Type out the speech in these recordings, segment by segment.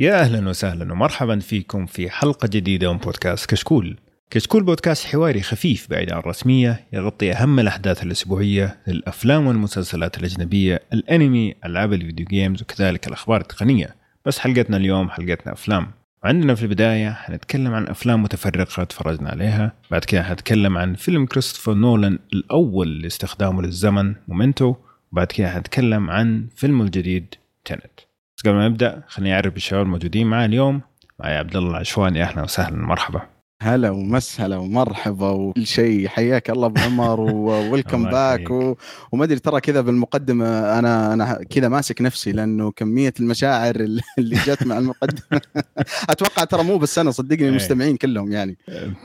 يا أهلا وسهلا ومرحبا فيكم في حلقة جديدة من بودكاست كشكول. كشكول بودكاست حواري خفيف بعيد عن الرسمية يغطي أهم الأحداث الأسبوعية للأفلام والمسلسلات الأجنبية، الأنمي، ألعاب الفيديو games وكذلك الأخبار التقنية. بس حلقتنا اليوم حلقتنا أفلام. عندنا في البداية حنتكلم عن أفلام متفرقة تفرجنا عليها بعد كده حنتكلم عن فيلم كريستوفر نولان الأول لاستخدامه للزمن Memento بعد كده حنتكلم عن فيلمه الجديد تنت بس قبل ما نبدأ خليني أعرف بالشباب الموجودين معي اليوم. معي عبد الله العشواني أهلا وسهلا مرحبا. هلا ومسهلا ومرحبا وكل شيء. حياك الله أبو عمر وويلكم باك و... وما أدري ترى كذا بالمقدمة أنا أنا كذا ماسك نفسي لأنه كمية المشاعر اللي جت مع المقدمة. أتوقع ترى مو بس أنا صدقني المستمعين كلهم يعني.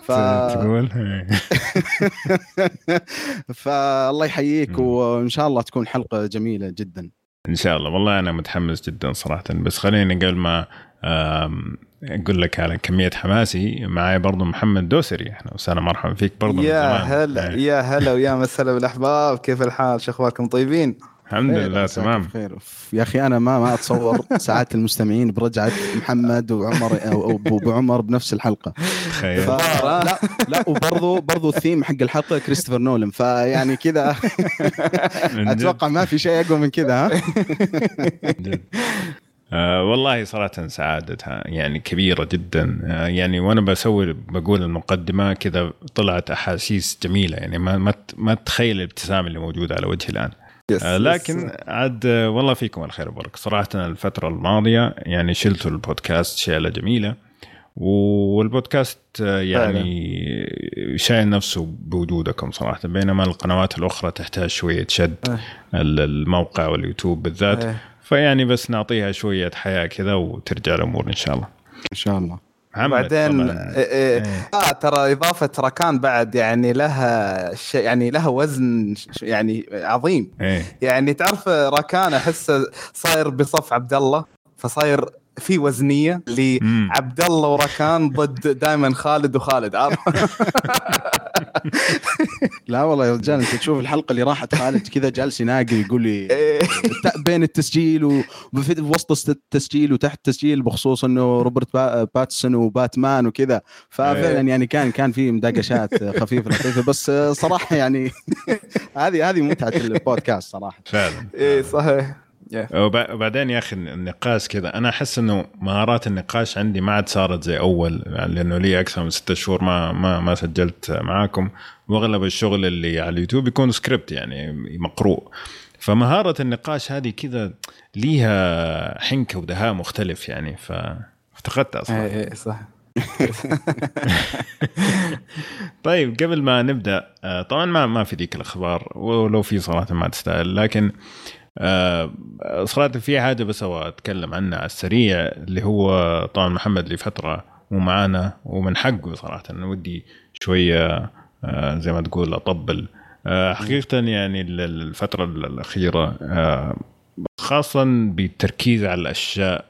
ف... تقول؟ فالله يحييك وإن شاء الله تكون حلقة جميلة جدا. إن شاء الله. والله أنا متحمس جدا صراحة. بس خليني قبل ما أقول لك على كمية حماسي معي برضو محمد دوسري. إحنا وسهلا مرحبا فيك برضو يا هلا يا هلا ويا مسهلا بالاحباب كيف الحال؟ شو أخباركم؟ طيبين؟ الحمد لله تمام. خير يا أخي أنا ما ما أتصور ساعات المستمعين برجعة محمد وعمر أو ابو عمر بنفس الحلقة. تخيل ف... لا لا وبرضه برضه الثيم حق الحلقة كريستوفر نولن. فيعني كذا أتوقع ما في شيء أقوى من كذا ها؟ آه والله صراحة سعادتها يعني كبيرة جدا. آه يعني وأنا بسوي بقول المقدمة كذا طلعت أحاسيس جميلة. يعني ما ما ما تتخيل الابتسامة اللي موجودة على وجهي الآن. آه لكن عاد آه والله فيكم الخير والبركة صراحة الفترة الماضية يعني شلتوا البودكاست شيلة جميلة والبودكاست يعني شايل نفسه بوجودكم صراحة. بينما القنوات الأخرى تحتاج شوية شد الموقع واليوتيوب بالذات. فيعني بس نعطيها شوية حياة كذا وترجع الأمور إن شاء الله. إن شاء الله. بعدين إيه آه ترى إضافة ركان بعد يعني لها شيء يعني لها وزن يعني عظيم. إيه. يعني تعرف ركان أحسه صاير بصف عبد الله فصاير في وزنية لعبد الله وركان ضد دائما خالد وخالد عارف؟ لا والله يا رجال انت تشوف الحلقة اللي راحت خالد كذا جالس يناقل يقول لي بين التسجيل ووسط التسجيل وتحت التسجيل بخصوص إنه روبرت باتسون وباتمان وكذا. ففعلا يعني كان كان في مداقشات خفيفة لطيفة بس صراحة يعني هذه هذه متعة البودكاست صراحة. فعلا. إيه صحيح. وبعدين يا أخي النقاش كذا. أنا أحس إنه مهارات النقاش عندي ما عاد صارت زي أول لأنه لي أكثر من ستة شهور ما ما ما سجلت معاكم. وأغلب الشغل اللي على اليوتيوب يكون سكريبت يعني مقروء. فمهارة النقاش هذه كذا ليها حنكه ودهاء مختلف يعني فافتقدتها صراحة إيه صح. طيب قبل ما نبدأ طبعا ما ما في ذيك الأخبار ولو في صراحة ما تستاهل لكن آه صراحة في حاجة بس أبغى أتكلم عنها على السريع اللي هو طبعا محمد لفتره مو معانا ومن حقه صراحة. انه ودي شوية آه زي ما تقول أطبل. آه حقيقة يعني الفترة الأخيرة آه خاصه بالتركيز على الأشياء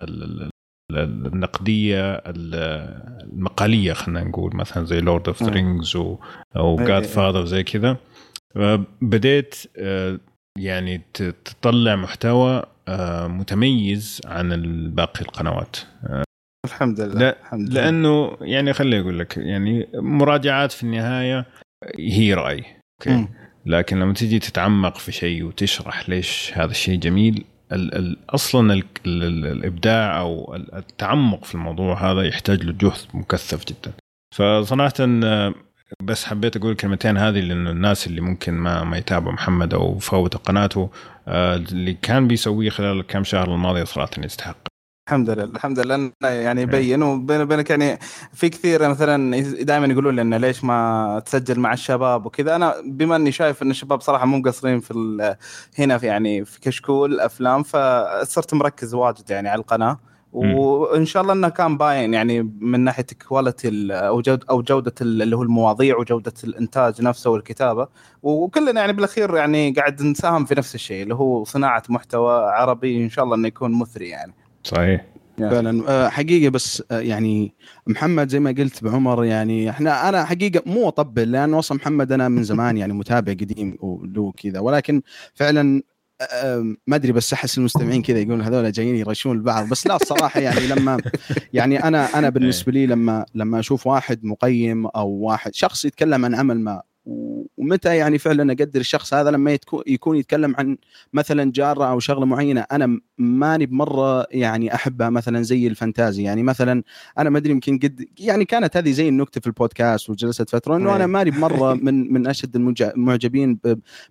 النقدية المقالية خلينا نقول مثلا زي Lord of the Rings أو جاد فاذر زي كذا. بديت يعني تطلع محتوى متميز عن باقي القنوات الحمد لله لا الحمد لله. لأنه يعني خليني أقول لك يعني مراجعات في النهاية هي رأي أوكي م. لكن لما تيجي تتعمق في شيء وتشرح ليش هذا الشيء جميل ال ال أصلا ال ال الإبداع أو التعمق في الموضوع هذا يحتاج له جهد مكثف جدا فصراحه بس حبيت أقول الكلمتين هذه لأنه الناس اللي ممكن ما ما يتابعوا محمد أو فوت قناته اللي كان بيسويه خلال الكم شهر الماضيه صراحة يستحق. الحمد لله الحمد لله يعني يبين وبين وبينك يعني في كثير مثلا دائما يقولون لنا ليش ما تسجل مع الشباب وكذا. أنا بما إني شايف إن الشباب صراحة مو مقصرين في هنا في يعني في كشكول أفلام فصرت مركز واجد يعني على القناة. وإن شاء الله إنه كان باين يعني من ناحية كواليتي أو جوده أو جودة اللي هو المواضيع وجودة الإنتاج نفسه والكتابة. وكلنا يعني بالأخير يعني قاعد نساهم في نفس الشيء اللي هو صناعة محتوى عربي إن شاء الله إنه يكون مثري يعني. صحيح. فعلا. حقيقة بس يعني محمد زي ما قلت بعمر يعني إحنا أنا حقيقة مو أطبل لأن أصلا محمد أنا من زمان يعني متابع قديم له كذا ولكن فعلا ما أدري بس أحس المستمعين كذا يقولون هذول جايين يرشون البعض بس لا الصراحه يعني لما يعني أنا أنا بالنسبة لي لما لما أشوف واحد مقيم أو واحد شخص يتكلم عن عمل ما ومتى يعني فعلا أقدر الشخص هذا لما يكون يتكلم عن مثلا جارة أو شغلة معينة أنا ماني بمرة يعني أحبها مثلا زي الفانتازي. يعني مثلا أنا ما أدري يمكن قد يعني كانت هذه زي النكتة في البودكاست وجلست فترة إنه أنا أي. ماني بمرة من من أشد المعجبين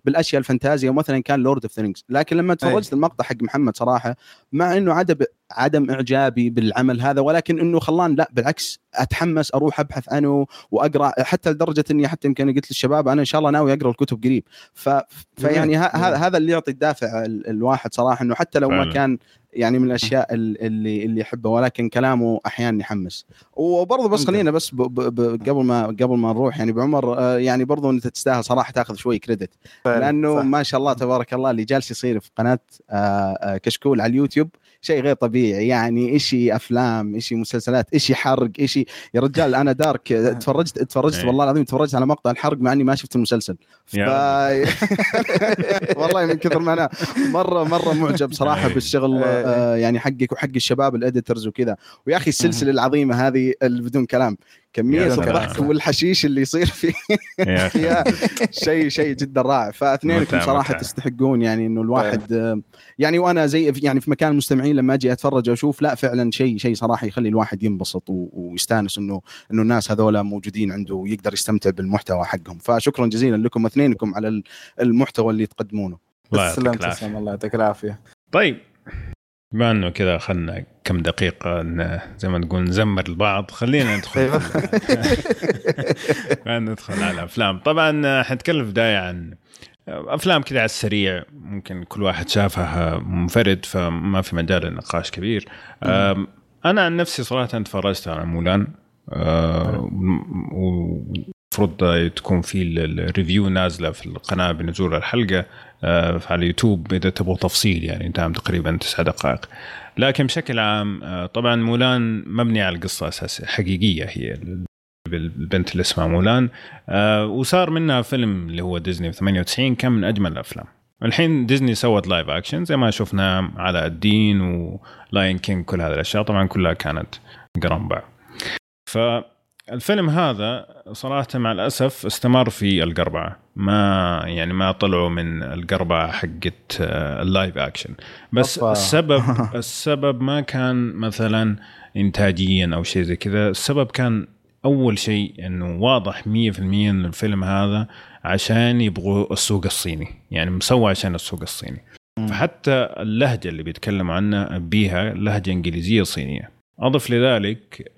بالأشياء الفانتازيا مثلا كان Lord of the Rings لكن لما تفرجت المقطع حق محمد صراحة مع إنه عدم عدم إعجابي بالعمل هذا ولكن إنه خلاني لا بالعكس أتحمس أروح أبحث عنه وأقرأ حتى لدرجة إني حتى يمكن قلت للشباب أنا إن شاء الله ناوي أقرأ الكتب قريب ف... فيعني هذا هذا اللي يعطي الدافع ال- الواحد صراحة إنه حتى لو ما. كان يعني من الأشياء ال- اللي اللي يحبها ولكن كلامه أحيانا يحمس وبرضه بس. خلينا بس ب... ب... ب... قبل ما قبل ما نروح يعني بعمر آه، يعني برضه أنت تستاهل صراحة تاخذ شوي credit لأنه صح. ما شاء الله تبارك الله اللي جالس يصير في قناة آه، آه، كشكول على اليوتيوب شيء غير طبيعي يعني إشي أفلام إشي مسلسلات إشي حرق إشي يا رجال أنا دارك تفرجت تفرجت إيه. والله العظيم تفرجت على مقطع الحرق مع إني ما شفت المسلسل ف... والله من كثر ما أنا مره مرة معجب صراحة إيه. بالشغل آه، يعني حقك وحق الشباب الاديترز وكذا. ويا أخي السلسلة العظيمة هذه اللي بدون كلام. كمية. الضحك والحشيش اللي يصير فيه شيء شيء جدا رائع. فاثنينكم صراحة. تستحقون يعني إنه الواحد آه، يعني وأنا زي يعني في مكان المستمعين لما أجي أتفرج وأشوف لا فعلا شيء شيء صراحة يخلي الواحد ينبسط ويستانس انه إنه الناس هذولا موجودين عنده ويقدر يستمتع بالمحتوى حقهم. فشكرا جزيلا لكم اثنينكم على ال- المحتوى اللي تقدمونه. تسلم. تسلم. الله يعطيك العافية. طيب. بما انه كذا اخذنا كم دقيقة زي ما نقول نزمر البعض خلينا ندخل. أيوة. ندخل على الأفلام. طبعا حنتكلم في بداية عن أفلام كذا على السريع ممكن كل واحد شافها منفرد فما في مجال للنقاش كبير. أنا عن نفسي صراحة تفرجت على مولان. ومفروض تكون في ال- الريفيو نازلة في القناة بنزول الحلقة آه، على اليوتيوب إذا تبغوا تفصيل يعني دام تقريبا تسع دقائق. لكن بشكل عام آه، طبعا مولان مبني على القصة أساسية حقيقية هي. البنت اللي اسمها مولان آه، وصار منها فيلم اللي هو ديزني في 98 كان من أجمل الأفلام. الحين ديزني سوت live action زي ما شفنا علاء الدين و Lion King كل هذه الأشياء. طبعا كلها كانت قرنبع فالفيلم هذا صراحة مع الأسف استمر في القربعة ما يعني ما طلعوا من القربعة حقت آه، ال live action. بس أوبا. السبب السبب ما كان مثلا إنتاجيا أو شيء زي كذا. السبب كان أول شيء أنه واضح 100% أن الفيلم هذا عشان يبغوا السوق الصيني. يعني مسوى عشان السوق الصيني. فحتى اللهجة اللي بيتكلموا عنها بيها لهجة إنجليزية صينية. أضف لذلك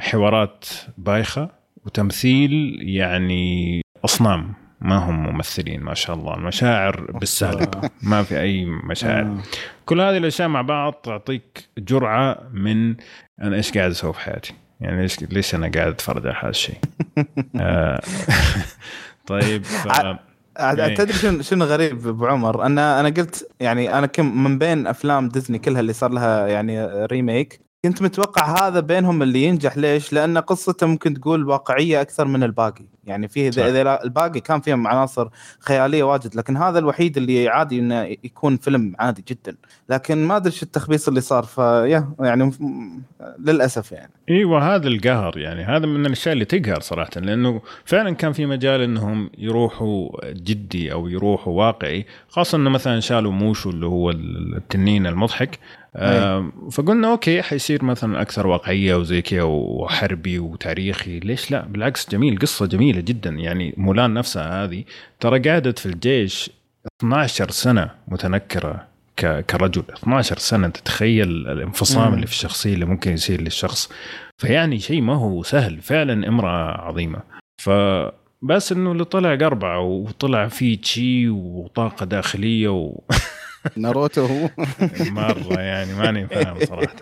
حوارات بايخة وتمثيل يعني أصنام ما هم ممثلين ما شاء الله المشاعر بالسالب ما في أي مشاعر آه. كل هذه الأشياء مع بعض تعطيك جرعة من أنا إيش قاعد أسوي في حياتي؟ يعني ليش ليش أنا قاعد أتفرج على هذا الشيء؟ آه، طيب ف... إيه. تدري شنو شنو غريب أبو عمر أنا أنا قلت يعني أنا كم من بين أفلام ديزني كلها اللي صار لها يعني ريميك كنت متوقع هذا بينهم اللي ينجح ليش؟ لأن قصته ممكن تقول واقعية أكثر من الباقي، يعني فيه إذا الباقي كان فيهم عناصر خيالية واجد لكن هذا الوحيد اللي عادي إنه يكون فيلم عادي جدا، لكن ما أدري شو التخبيص اللي صار فيا يعني للأسف يعني. إيوه هذا القهر يعني هذا من الأشياء اللي تقهر صراحة لأنه فعلا كان في مجال إنهم يروحوا جدي أو يروحوا واقعي خاصة إنه مثلا شالوا موشو اللي هو التنين المضحك. آه فقلنا أوكي حيصير مثلا أكثر واقعية وزي كذا وحربي وتاريخي ليش لا؟ بالعكس جميل قصة جميلة. جدا. يعني مولان نفسها هذه ترى قعدت في الجيش 12 سنة متنكرة كرجل. 12 سنة. تتخيل الانفصام مم. اللي في الشخصية اللي ممكن يصير للشخص. فيعني شيء ما هو سهل. فعلا امرأة عظيمة. فبس إنه اللي طلع قربعة وطلع فيه تشي وطاقة داخلية و... ناروتو. هو مرة يعني ماني فاهم صراحة.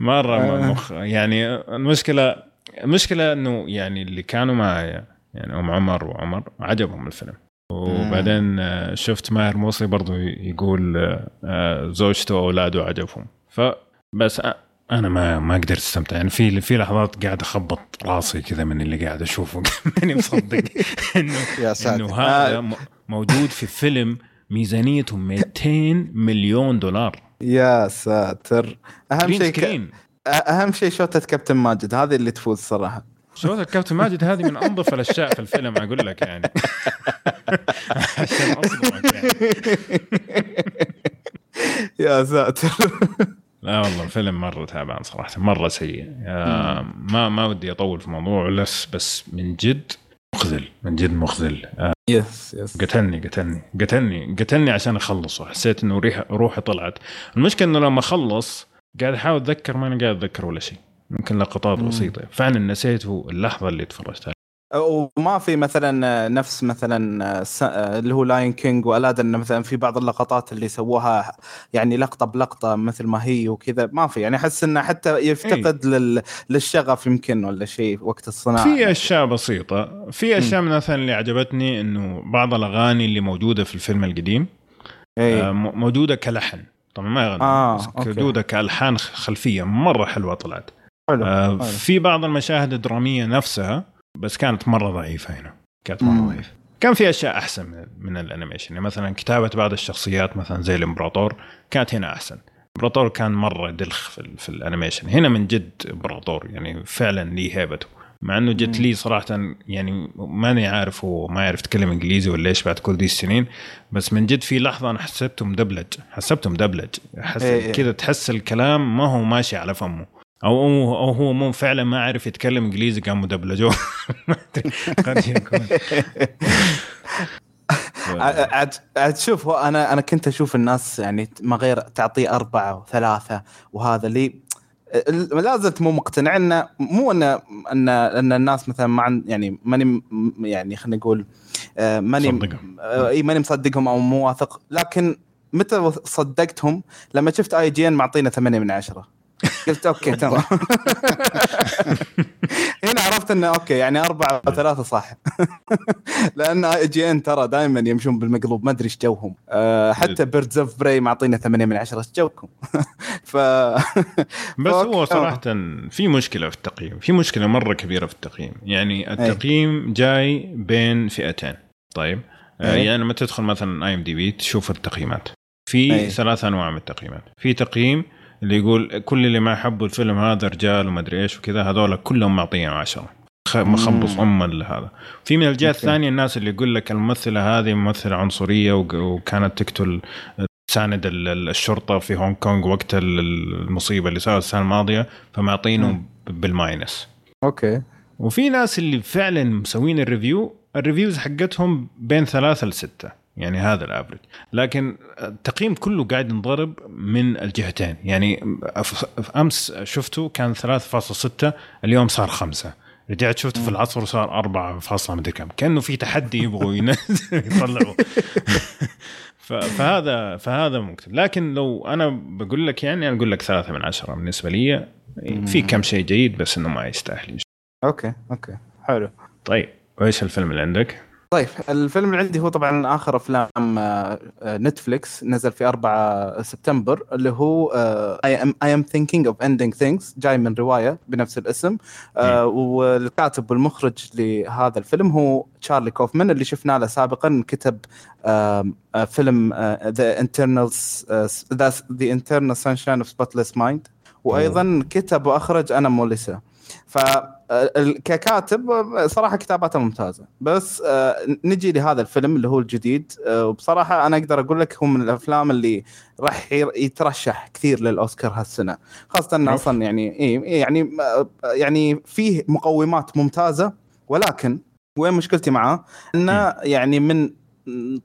مرة مخ يعني المشكلة المشكلة إنه يعني اللي كانوا معايا يعني ام عمر وعمر عجبهم الفيلم. وبعدين آه، شفت ماهر موصي برضو يقول آه، آه، زوجته وأولاده عجبهم. فبس أنا ما ما قدرت أستمتع. يعني في في لحظات قاعد أخبط راسي كذا من اللي قاعد أشوفه. ماني مصدق إنه يا إنه ساتر هذا م- موجود في فيلم ميزانيتهم 200 مليون دولار. يا ساتر. أهم شيء ك... أهم شيء شوتة كابتن ماجد هذه اللي تفوز صراحة. شوت الكابتن ماجد هذه من أنظف الأشياء في الفيلم أقول لك يعني. عشان اصدمك يعني. يا ساتر. لا والله الفيلم مرة تعبان صراحة مرة سيء. آه ما ما ودي أطول في الموضوع بس بس من جد مخذل من جد مخذل. آه yes yes قتلني قتلني قتلني قتلني عشان أخلصه. حسيت إنه ريحه روحي طلعت. المشكلة إنه لما أخلص قاعد أحاول أتذكر ماني قاعد أتذكر ولا شيء. يمكن لقطات. بسيطة. فعلا نسيته اللحظة اللي تفرجت عليها. وما في مثلا نفس مثلا س- اللي هو Lion King و Aladdin مثلا في بعض اللقطات اللي سووها يعني لقطة بلقطة مثل ما هي وكذا. ما في. يعني أحس إنه حتى يفتقد لل... للشغف يمكن ولا شيء وقت الصناعة. في أشياء بسيطة. في أشياء مثلا اللي عجبتني إنه بعض الأغاني اللي موجودة في الفيلم القديم آه، إيه موجودة كلحن. طبعا ما يغني. آه،. موجوده كالحان خلفية مرة حلوة طلعت. حلو آه حلو. في بعض المشاهد الدرامية نفسها بس كانت مرة ضعيفة هنا. كانت مرة مم. ضعيفة. كان في أشياء أحسن من, من ال animation. يعني مثلا كتابة بعض الشخصيات مثلا زي الإمبراطور كانت هنا أحسن. الامبراطور كان مرة دلخ في, في ال animation. هنا من جد إمبراطور. يعني فعلا ليه هيبته. مع إنه جت. لي صراحة يعني ماني عارف هو ما يعرف يتكلم إنجليزي ولا إيش بعد كل دي السنين بس من جد في لحظة أنا حسبته مدبلج حسبته مدبلج حس إيه إيه. كذا تحس الكلام ما هو ماشي على فمه أو أو هو مو فعلا ما عرف يتكلم إنجليزي كان مدبلجوه ما أدري، قد يكون عاد عاد شوف أنا أنا كنت أشوف الناس يعني ما غير تعطيه أربعة وثلاثة وهذا لي لا زلت مو مقتنع انه مو ان ان إن الناس مثلا ما عن يعني ماني يعني خلينا نقول آه، ماني مصدقهم. آه، إي ماني مصدقهم أو مو واثق. لكن متى صدقتهم؟ لما شفت IGN معطينا 8 من 10 قلت okay تمام. عرفت إنه okay يعني أربعة وثلاثة صح. لأن IGN ترى دائما يمشون بالمقلوب ما أدري إيش جوهم. أه حتى Birds of Prey معطينا 8 من 10 إيش جوكم؟ ف بس هو. صراحة في مشكلة في التقييم، في مشكلة مرة كبيرة في التقييم، يعني التقييم جاي بين فئتين، طيب؟ يعني لما تدخل مثلا IMDb تشوف التقييمات. في. ثلاث أنواع من التقييمات، في تقييم اللي يقول كل اللي ما يحبوا الفيلم هذا رجال وما أدري إيش وكذا هذول كلهم معطيين 10 خ- مخبص. ام هذا في من الجهه. الثانية الناس اللي يقول لك الممثلة هذه ممثلة عنصرية وكانت تقتل تساند ال- ال- الشرطة في هونغ كونغ وقت ال- المصيبة اللي صارت السنة الماضية فمعطينه. بال minus okay وفي ناس اللي فعلا مسوين ال review ال reviews حقتهم بين ثلاثة لستة يعني هذا ال average لكن التقييم كله قاعد ينضرب من الجهتين يعني أمس شفته كان 3.6 اليوم صار خمسة رجعت شفته في العصر وصار 4 فاصلة مدري كم. كأنه في تحدي يبغوا يطلعوا. فهذا فهذا ممكن. لكن لو أنا بقول لك يعني أنا أقول لك ثلاثة من عشرة بالنسبة لي. في كم شيء جيد بس إنه ما يستاهل. okay okay. حلو. طيب وإيش الفيلم اللي عندك؟ طيب الفيلم اللي عندي هو طبعا آخر أفلام آه، آه، نتفليكس نزل في 4 سبتمبر اللي هو I'm I'm Thinking of Ending Things جاي من رواية بنفس الاسم آه، والكاتب والمخرج لهذا الفيلم هو تشارلي كوفمان اللي شفنا له سابقا كتب فيلم The Eternal The Eternal Sunshine of Spotless Mind وأيضا كتب وأخرج Anomalisa. ف ككاتب آه، صراحة كتاباته ممتازة. بس آه، نجي لهذا الفيلم اللي هو الجديد. آه، وبصراحة أنا أقدر أقول لك هو من الأفلام اللي راح يترشح كثير للأوسكار هالسنة. خاصة إنه. أصلا يعني إيه يعني يعني فيه مقومات ممتازة. ولكن وين مشكلتي معاه؟ إنه يعني من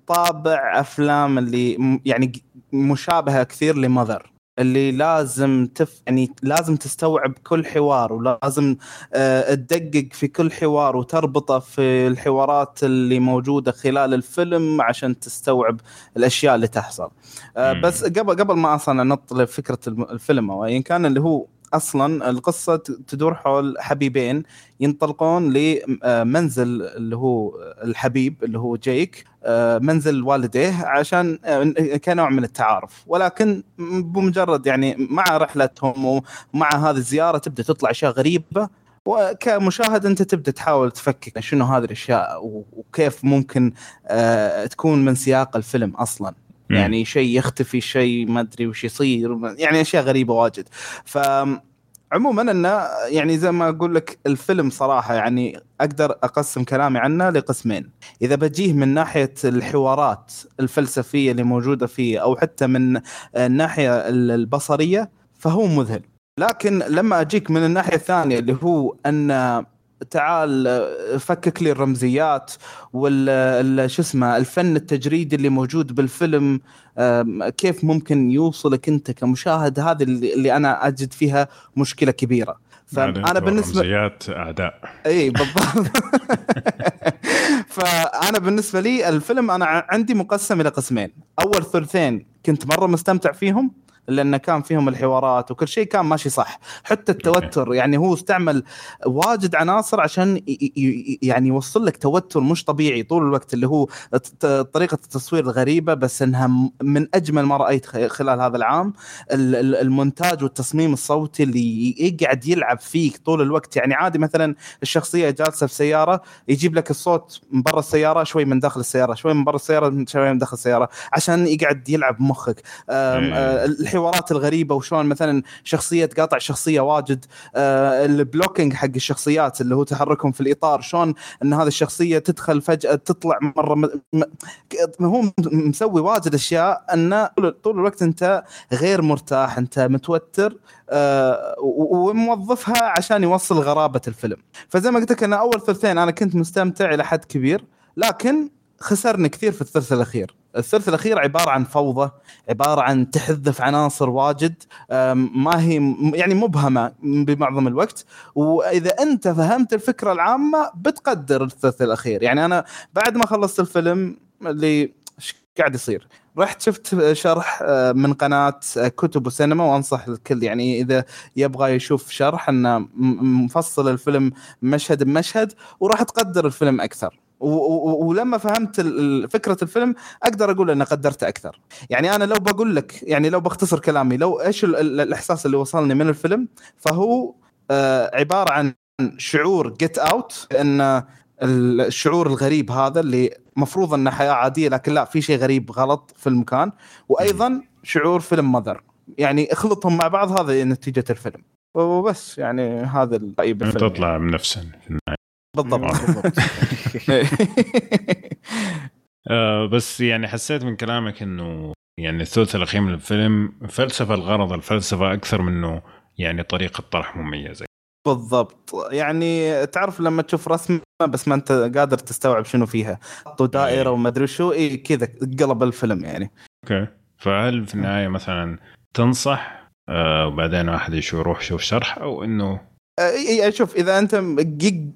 طابع أفلام اللي يعني مشابهة كثير لمذر. اللي لازم تف يعني لازم تستوعب كل حوار ولازم آه، تدقق في كل حوار وتربطه في الحوارات اللي موجودة خلال الفيلم عشان تستوعب الأشياء اللي تحصل آه،. بس قبل قبل ما أصلا أنط لفكرة الفيلم أو ايا كان اللي هو أصلا القصة تدور حول حبيبين ينطلقون لمنزل اللي هو الحبيب اللي هو جيك آه، منزل والديه عشان آه، كنوع من التعارف. ولكن بمجرد يعني مع رحلتهم ومع هذه الزيارة تبدأ تطلع أشياء غريبة. وكمشاهد أنت تبدأ تحاول تفكك شنو هذه الأشياء وكيف ممكن آه تكون من سياق الفيلم أصلا. يعني شيء يختفي شيء ما أدري وش يصير يعني أشياء غريبة واجد. ف عموما انه يعني زي ما أقول لك الفيلم صراحة يعني أقدر أقسم كلامي عنه لقسمين. إذا بجيه من ناحية الحوارات الفلسفية اللي موجودة فيه أو حتى من الناحية البصرية فهو مذهل. لكن لما أجيك من الناحية الثانية اللي هو أن تعال فكك لي الرمزيات وال شو اسمه الفن التجريدي اللي موجود بالفيلم كيف ممكن يوصلك انت كمشاهد؟ هذه اللي أنا أجد فيها مشكلة كبيرة. فانا بالنسبة رمزيات أعداء. إي بالضبط. فانا بالنسبة لي الفيلم أنا عندي مقسم إلى قسمين. أول ثلثين كنت مرة مستمتع فيهم. لأن كان فيهم الحوارات وكل شيء كان ماشي صح. حتى التوتر يعني هو استعمل واجد عناصر عشان يعني يوصل لك توتر مش طبيعي طول الوقت اللي هو طريقة التصوير الغريبه بس إنها من أجمل ما رأيت خلال هذا العام. المونتاج والتصميم الصوتي اللي يقعد يلعب فيك طول الوقت. يعني عادي مثلا الشخصية جالسة في سيارة يجيب لك الصوت من برا السيارة شوي من داخل السيارة شوي من برا السيارة شوي من داخل السيارة عشان يقعد يلعب مخك. الحوارات الغريبة وشلون مثلا شخصية تقاطع شخصية واجد آه البلوكينج حق الشخصيات اللي هو تحركهم في الإطار شلون إن هذه الشخصية تدخل فجأة تطلع مرة م... م... هو مسوي واجد أشياء إنه طول الوقت أنت غير مرتاح أنت متوتر آه وموظفها عشان يوصل غرابة الفيلم. فزي ما قلت لك أنا أول ثلثين أنا كنت مستمتع إلى حد كبير لكن خسرني كثير في الثلث الأخير. الثلث الأخير عبارة عن فوضى عبارة عن تحذف عناصر واجد ما هي يعني مبهمة بمعظم الوقت. وإذا أنت فهمت الفكرة العامة بتقدر الثلث الأخير. يعني أنا بعد ما خلصت الفيلم اللي قاعد يصير؟ رحت شفت شرح من قناة كتب وسينما وأنصح الكل. يعني إذا يبغى يشوف شرح إنه مفصل الفيلم مشهد بمشهد وراح تقدر الفيلم أكثر. ولما فهمت فكرة الفيلم أقدر أقول إني قدرته أكثر. يعني أنا لو بقول لك يعني لو بختصر كلامي لو إيش الإحساس اللي وصلني من الفيلم فهو آه، عبارة عن شعور جيت اوت ان الشعور الغريب هذا اللي مفروض إنه حياة عادية لكن لا في شيء غريب غلط في المكان. وأيضا شعور فيلم ماذر يعني اخلطهم مع بعض هذا نتيجة الفيلم. وبس يعني هذا الراي بالفيلم. تطلع من نفسه بالضبط. بالضبط. آه بس يعني حسيت من كلامك إنه يعني الثلث الأخير من الفيلم فلسفة الغرض الفلسفة أكثر منه يعني طريقة طرح مميزة. بالضبط. يعني تعرف لما تشوف رسمة بس ما أنت قادر تستوعب شنو فيها. حطوا دائرة وما أدري شو اي كذا قلب الفيلم يعني. okay. فهل في النهاية مثلا تنصح؟ آه وبعدين واحد يروح يشوف شرح أو إنه شوف إذا أنت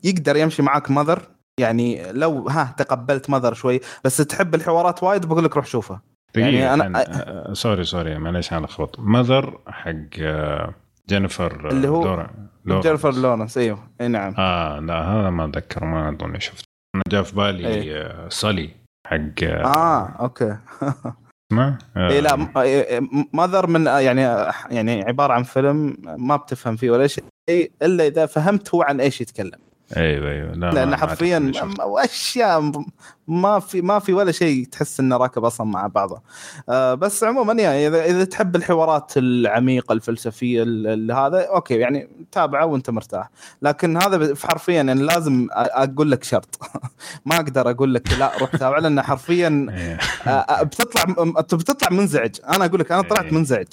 يقدر يمشي معك Mother يعني لو ها تقبلت Mother شوي بس تحب الحوارات وايد بقول لك روح شوفها. يعني أنا sorry sorry معليش أنا لخبط Mother حق جينيفر اللي هو لورا. لورا. جينيفر لورنس إيوه. إي نعم. آه لا هذا ما أتذكر ما أظني شفته. أنا جاء في بالي أيه. سالي حق آه okay. ما إي لا Mother من يعني يعني عبارة عن فيلم ما بتفهم فيه ولا شيء. إلا إذا فهمت هو عن إيش يتكلم. أيوه أيوه. لا لأن حرفيا اشياء ما في ما في ولا شيء تحس إنه راكب أصلا مع بعضه. آه بس عموما يعني اذا إذا تحب الحوارات العميقة الفلسفية هذا أوكي يعني تابعه وأنت مرتاح. لكن هذا حرفيا يعني لازم أقول لك شرط. ما أقدر أقول لك لا روح تابع لأن حرفيا إيه. آه, آه، بتطلع بتطلع منزعج. أنا أقول لك أنا طلعت إيه. منزعج.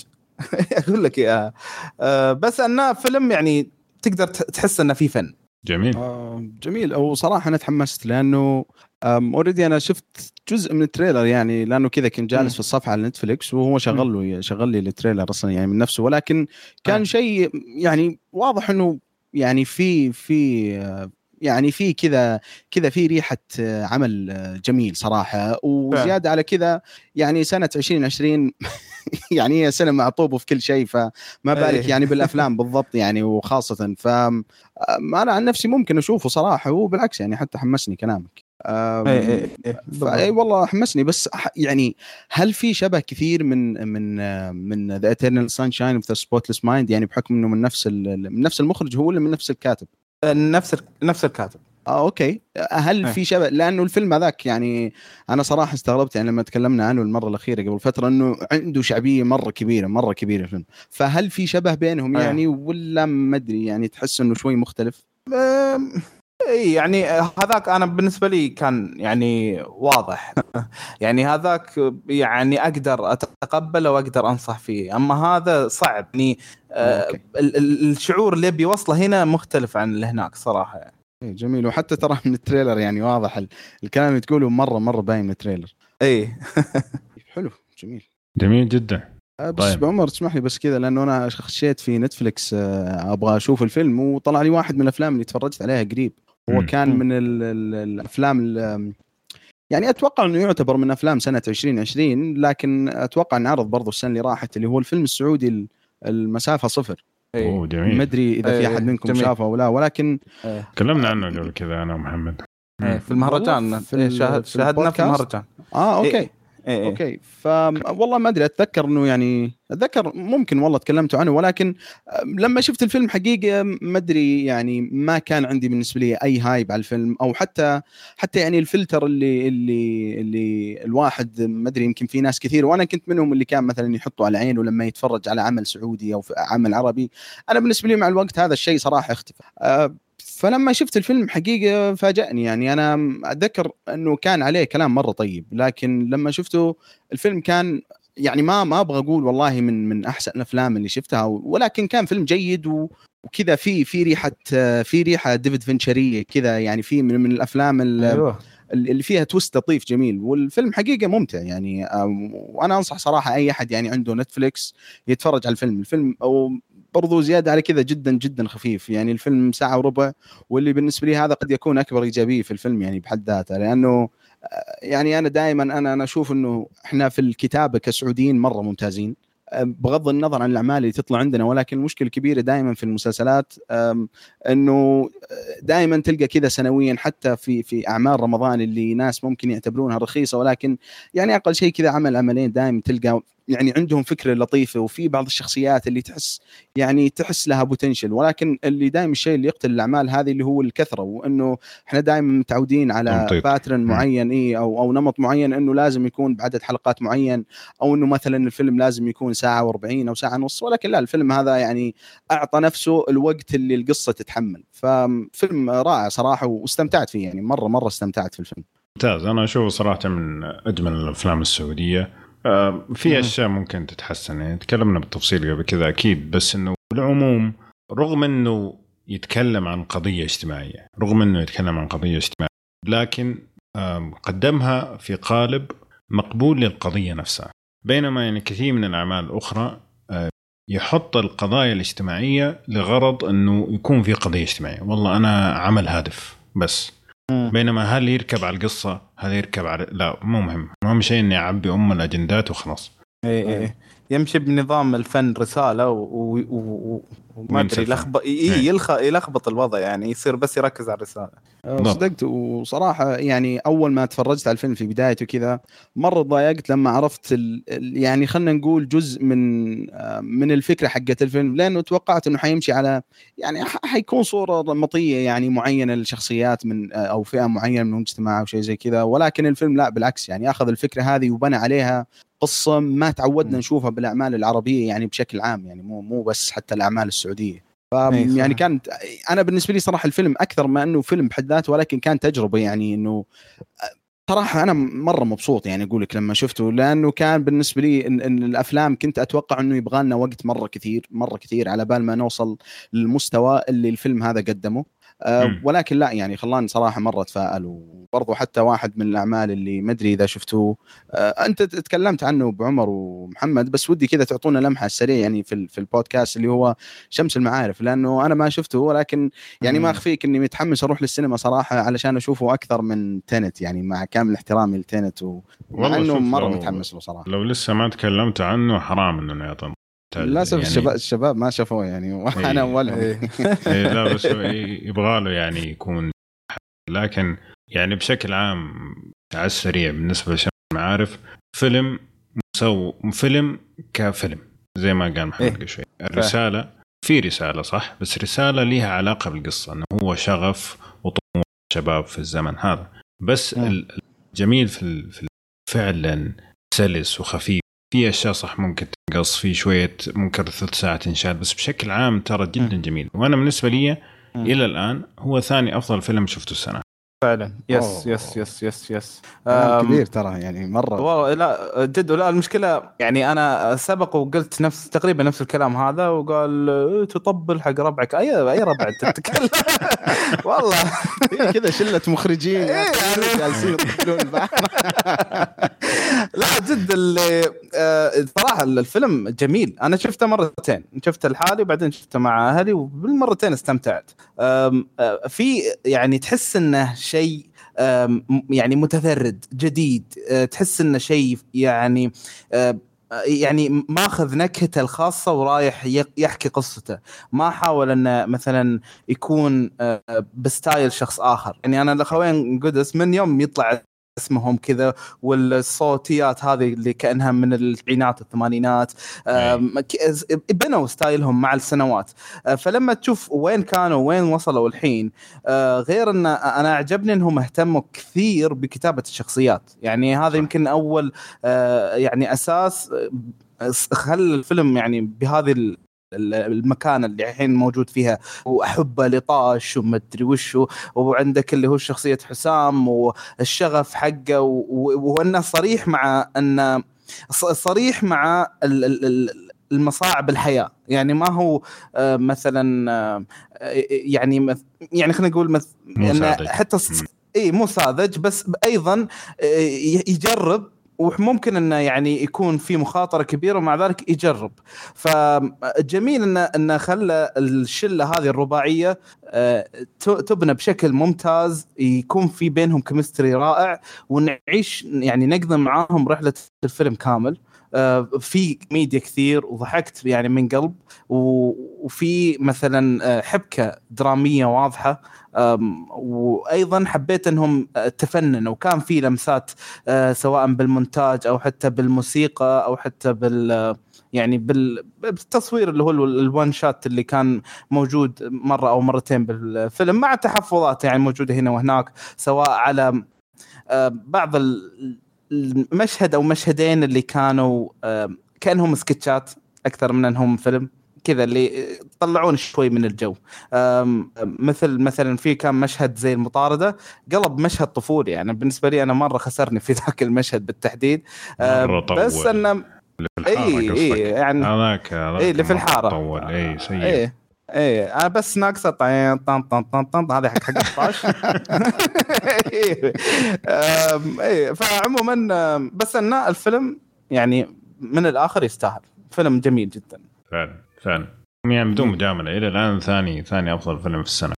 أقول لك يا آه بس أنه فيلم يعني تقدر تحس إنه في فن. جميل. آه جميل. وصراحه أنا تحمست لأنه already أنا شفت جزء من ال trailer يعني لأنه كذا كنت جالس م. في الصفحة على نتفلكس وهو شغل له شغل لي ال trailer أصلا يعني من نفسه. ولكن كان آه. شيء يعني واضح إنه يعني في في يعني في كذا كذا في ريحة عمل جميل صراحة وزيادة على كذا يعني سنة 2020 يعني هي سنة معطوبه في كل شيء فما بالك يعني بالأفلام بالضبط يعني وخاصة ف أنا عن نفسي ممكن أشوفه صراحة وبالعكس يعني حتى حمسني كلامك. اي اي والله حمسني بس يعني هل في شبه كثير من من من The Eternal Sunshine of the Spotless Mind يعني بحكم إنه من نفس من نفس المخرج هو ولا من نفس الكاتب؟ نفس نفس الكاتب آه okay هل إيه. في شبه لأنه الفيلم هذاك يعني أنا صراحة استغربت يعني لما تكلمنا عنه المرة الأخيرة قبل فترة إنه عنده شعبية مرة كبيرة مرة كبيرة الفيلم فهل في شبه بينهم إيه. يعني ولا ما أدري يعني تحس إنه شوي مختلف إي يعني هذاك أنا بالنسبة لي كان يعني واضح. يعني هذاك يعني أقدر أتقبله وأقدر أنصح فيه. أما هذا صعب. يعني آه، okay. ال- ال- الشعور اللي بيوصله هنا مختلف عن اللي هناك صراحة. يعني. إيه، جميل. وحتى ترى من ال trailer يعني واضح ال- الكلام اللي تقوله مرة مرة باين من ال trailer. إي. حلو. جميل. جميل جدا. آه، بس طيب. بعمر تسمح لي بس كذا لأنه أنا خشيت في نتفلكس آه، أبغى أشوف الفيلم وطلع لي واحد من الأفلام اللي تفرجت عليها قريب. هو مم. كان مم. من ال ال الأفلام ال- يعني أتوقع إنه يعتبر من أفلام سنة 2020 لكن أتوقع انعرض برضو السنة اللي راحت اللي هو الفيلم السعودي ال- المسافة صفر إي. أوه ما جميل أدري إذا في إيه، أحد منكم جميل. شافه أو لا ولكن إيه. تكلمنا عنه قبل كذا أنا ومحمد إيه، في المهرجان في إيه، شاهد في شاهدنا في؟ المهرجان آه okay إيه. إيه،. أوكي ف والله ما أدري أتذكر إنه يعني أتذكر ممكن والله تكلمتوا عنه ولكن لما شفت الفيلم حقيقة ما أدري يعني ما كان عندي بالنسبة لي أي hype على الفيلم أو حتى حتى يعني الفلتر اللي اللي اللي الواحد ما أدري يمكن في ناس كثير وأنا كنت منهم اللي كان مثلا يحطوا على عينه لما يتفرج على عمل سعودي أو عمل عربي أنا بالنسبة لي مع الوقت هذا الشيء صراحة اختفى أه، فلما شفت الفيلم حقيقة فاجأني. يعني أنا أتذكر أنه كان عليه كلام مرة طيب لكن لما شفته الفيلم كان يعني ما ما أبغى أقول والله من من أحسن الأفلام اللي شفتها ولكن كان فيلم جيد و وكذا في في ريحة في ريحة ديفيد فينشرية كذا يعني في من, من الأفلام ال- أيوه. اللي فيها twist لطيف جميل والفيلم حقيقة ممتع يعني. أم، وأنا أنصح صراحة أي أحد يعني عنده نتفليكس يتفرج على الفيلم. الفيلم أو برضو زيادة على كذا جدا جدا خفيف. يعني الفيلم ساعة وربع واللي بالنسبة لي هذا قد يكون أكبر ايجابيه في الفيلم يعني بحد ذاته. لأنه آه، يعني أنا دائما أنا أنا أشوف إنه إحنا في الكتابة كسعوديين مرة ممتازين. آه، بغض النظر عن الأعمال اللي تطلع عندنا ولكن المشكلة الكبيرة دائما في المسلسلات إنه دائما تلقى كذا سنويا حتى في في أعمال رمضان اللي ناس ممكن يعتبرونها رخيصة ولكن يعني أقل شيء كذا عمل عملين دائما تلقى يعني عندهم فكره لطيفة وفي بعض الشخصيات اللي تحس يعني تحس لها potential ولكن اللي دائما الشيء اللي يقتل الأعمال هذه اللي هو الكثرة وإنه إحنا دائما متعودين على. pattern معين إي أو أو نمط معين إنه لازم يكون بعدد حلقات معين أو إنه مثلا الفيلم لازم يكون ساعة و40 أو ساعة ونص ولكن لا الفيلم هذا يعني أعطى نفسه الوقت اللي القصة تتحمل. ففيلم رائع صراحة واستمتعت فيه يعني مرة مرة استمتعت في الفيلم. ممتاز. أنا أشوفه صراحة من أجمل الأفلام السعودية. آه، في. أشياء ممكن تتحسن. يعني تكلمنا بالتفصيل قبل كذا أكيد بس إنه بالعموم رغم إنه يتكلم عن قضية اجتماعية رغم إنه يتكلم عن قضية اجتماعية لكن قدمها في قالب مقبول للقضية نفسها. بينما يعني كثير من الأعمال الأخرى آه، يحط القضايا الاجتماعية لغرض إنه يكون في قضية اجتماعية. والله أنا عمل هادف بس. بينما هل يركب على القصة؟ هل يركب على لا مو مهم. اهم شيء إني أعبي أم الأجندات وخلاص. اي اي يمشي بنظام الفن رسالة و- و- و- وما أدري. يلخبط إيه. يلخ... يلخبط الوضع يعني يصير بس يركز على الرسالة بالضبط. صدقت وصراحة يعني أول ما تفرجت على الفيلم في بدايته كذا مرة ضايقت لما عرفت ال ال- يعني خلينا نقول جزء من آه، من الفكرة حقت الفيلم لأنه توقعت إنه حيمشي على يعني ح- حيكون صورة نمطية يعني معينة للشخصيات من آه، أو فئة معينة من المجتمع أو شيء زي كذا ولكن الفيلم لا بالعكس يعني أخذ الفكرة هذه وبنى عليها قصة ما تعودنا. نشوفها بالأعمال العربية يعني بشكل عام يعني مو مو بس حتى الأعمال السعودية ف إيه،. يعني كانت أنا بالنسبة لي صراحة الفيلم أكثر ما إنه فيلم بحد ذاته ولكن كان تجربة يعني إنه صراحة أنا مرة مبسوط يعني أقول لك لما شفته لأنه كان بالنسبة لي إن, ان الأفلام كنت أتوقع إنه يبغى لنا وقت مرة كثير مرة كثير على بال ما نوصل للمستوى اللي الفيلم هذا قدمه آه. ولكن لا يعني خلاني صراحة مره اتفائل وبرضه حتى واحد من الأعمال اللي ما أدري إذا شفتوه آه أنت تكلمت عنه بعمر ومحمد بس ودي كذا تعطونا لمحة سريع يعني في في البودكاست اللي هو شمس المعارف لأنه أنا ما شفته ولكن يعني ما. أخفيك إني متحمس أروح للسينما صراحة علشان أشوفه أكثر من تنت يعني مع كامل احترامي لتنت ومع إنه مرة متحمس له صراحة لو لسه ما تكلمت عنه حرام إنه يعطون للأسف يعني الشباب الشباب ما شافوه يعني وأنا إيه. اولهم إيه. إيه لا بس يبغى له يعني يكون لكن يعني بشكل عام على السريع بالنسبة لشمس المعارف فيلم مسو فيلم كفيلم زي ما قال محمد إيه. قبل شوي الرسالة في رسالة صح بس رسالة لها علاقة بالقصة إنه هو شغف وطموح الشباب في الزمن هذا بس مم. الجميل في ال- في فعلا سلس وخفيف في أشياء صح ممكن تنقص في شوية ممكن ثلث ساعة تنشال بس بشكل عام ترى جدا جميل. وأنا بالنسبة لي. إلى الآن هو ثاني أفضل فيلم شفته السنة. فعلا. yes أوه. yes yes yes yes. أم، كبير ترى يعني مرة. والله لا جد لا المشكلة يعني أنا سبق وقلت نفس تقريبا نفس الكلام هذا وقال إيه، تطبل حق ربعك. أي أي ربع أنت تتكلم؟ والله. كذا شلة مخرجين. إيه، يعني. جالسين يطبلون بعض. لا جد اللي آه، صراحة الفيلم جميل. أنا شفته مرتين. شفته لحالي وبعدين شفته مع أهلي وبالمرتين استمتعت. آه، في يعني تحس إنه شيء يعني متفرد جديد. أه، تحس إنه شيء يعني يعني ماخذ نكهته الخاصة ورايح يحكي قصته. ما حاول إنه مثلا يكون بستايل شخص آخر. يعني أنا الاخوين قدس من يوم يطلع اسمهم كذا والصوتيات هذه اللي كأنها من التسعينات والثمانينات آم، ك- بنوا ستايلهم مع السنوات. آه، فلما تشوف وين كانوا وين وصلوا الحين آه، غير إن أنا أعجبني إنهم اهتموا كثير بكتابة الشخصيات. يعني هذا. يمكن أول آه، يعني أساس خلى الفيلم يعني بهذه ال- ال- المكانه اللي الحين موجود فيها واحبه لطاش ومدري وشو وعندك اللي هو شخصية حسام والشغف حقه و- و- وأنه صريح مع انه صريح مع ال- ال- ال- المصاعب الحياة يعني ما هو آه، مثلا آه، يعني يعني خلينا نقول مث- مو إنه ساذج. حتى. اي مو ساذج بس أيضا آه، يجرب وممكن إنه يعني يكون في مخاطرة كبيرة ومع ذلك يجرب. فجميل انه انه خلى الشلة هذه الرباعية آه، تبنى بشكل ممتاز يكون في بينهم chemistry رائع ونعيش يعني نقضي معاهم رحلة الفيلم كامل. في كوميديا كثير وضحكت يعني من قلب وفي مثلا آه، حبكة درامية واضحة وأيضا حبيت إنهم آه، تفننوا. وكان في لمسات آه، سواء بالمونتاج أو حتى بالموسيقى أو حتى بال يعني بال- بالتصوير اللي هو ال- الوان شات اللي كان موجود مرة أو مرتين بالفيلم مع تحفظات يعني موجودة هنا وهناك سواء على آه، بعض المشهد أو مشهدين اللي كانوا كأنهم سكتشات أكثر من أنهم فيلم كذا اللي طلعون شوي من الجو. مثل مثلا في كان مشهد زي المطاردة قلب مشهد طفولي يعني بالنسبة لي أنا مرة خسرني في ذاك المشهد بالتحديد. بس إنه الحارة اي اي يعني هذاك إيه، اللي في مرة الحارة. طول. اي سيء. إيه أنا بس ناقصة طن طن طن طن طن هذه حق حق الطاش. إيه إيه فعموما بس إن الفيلم يعني من الآخر يستاهل. فيلم جميل جدا. فعلا فعلا. يعني بدون مجاملة إلى الآن ثاني ثاني أفضل فيلم في السنة.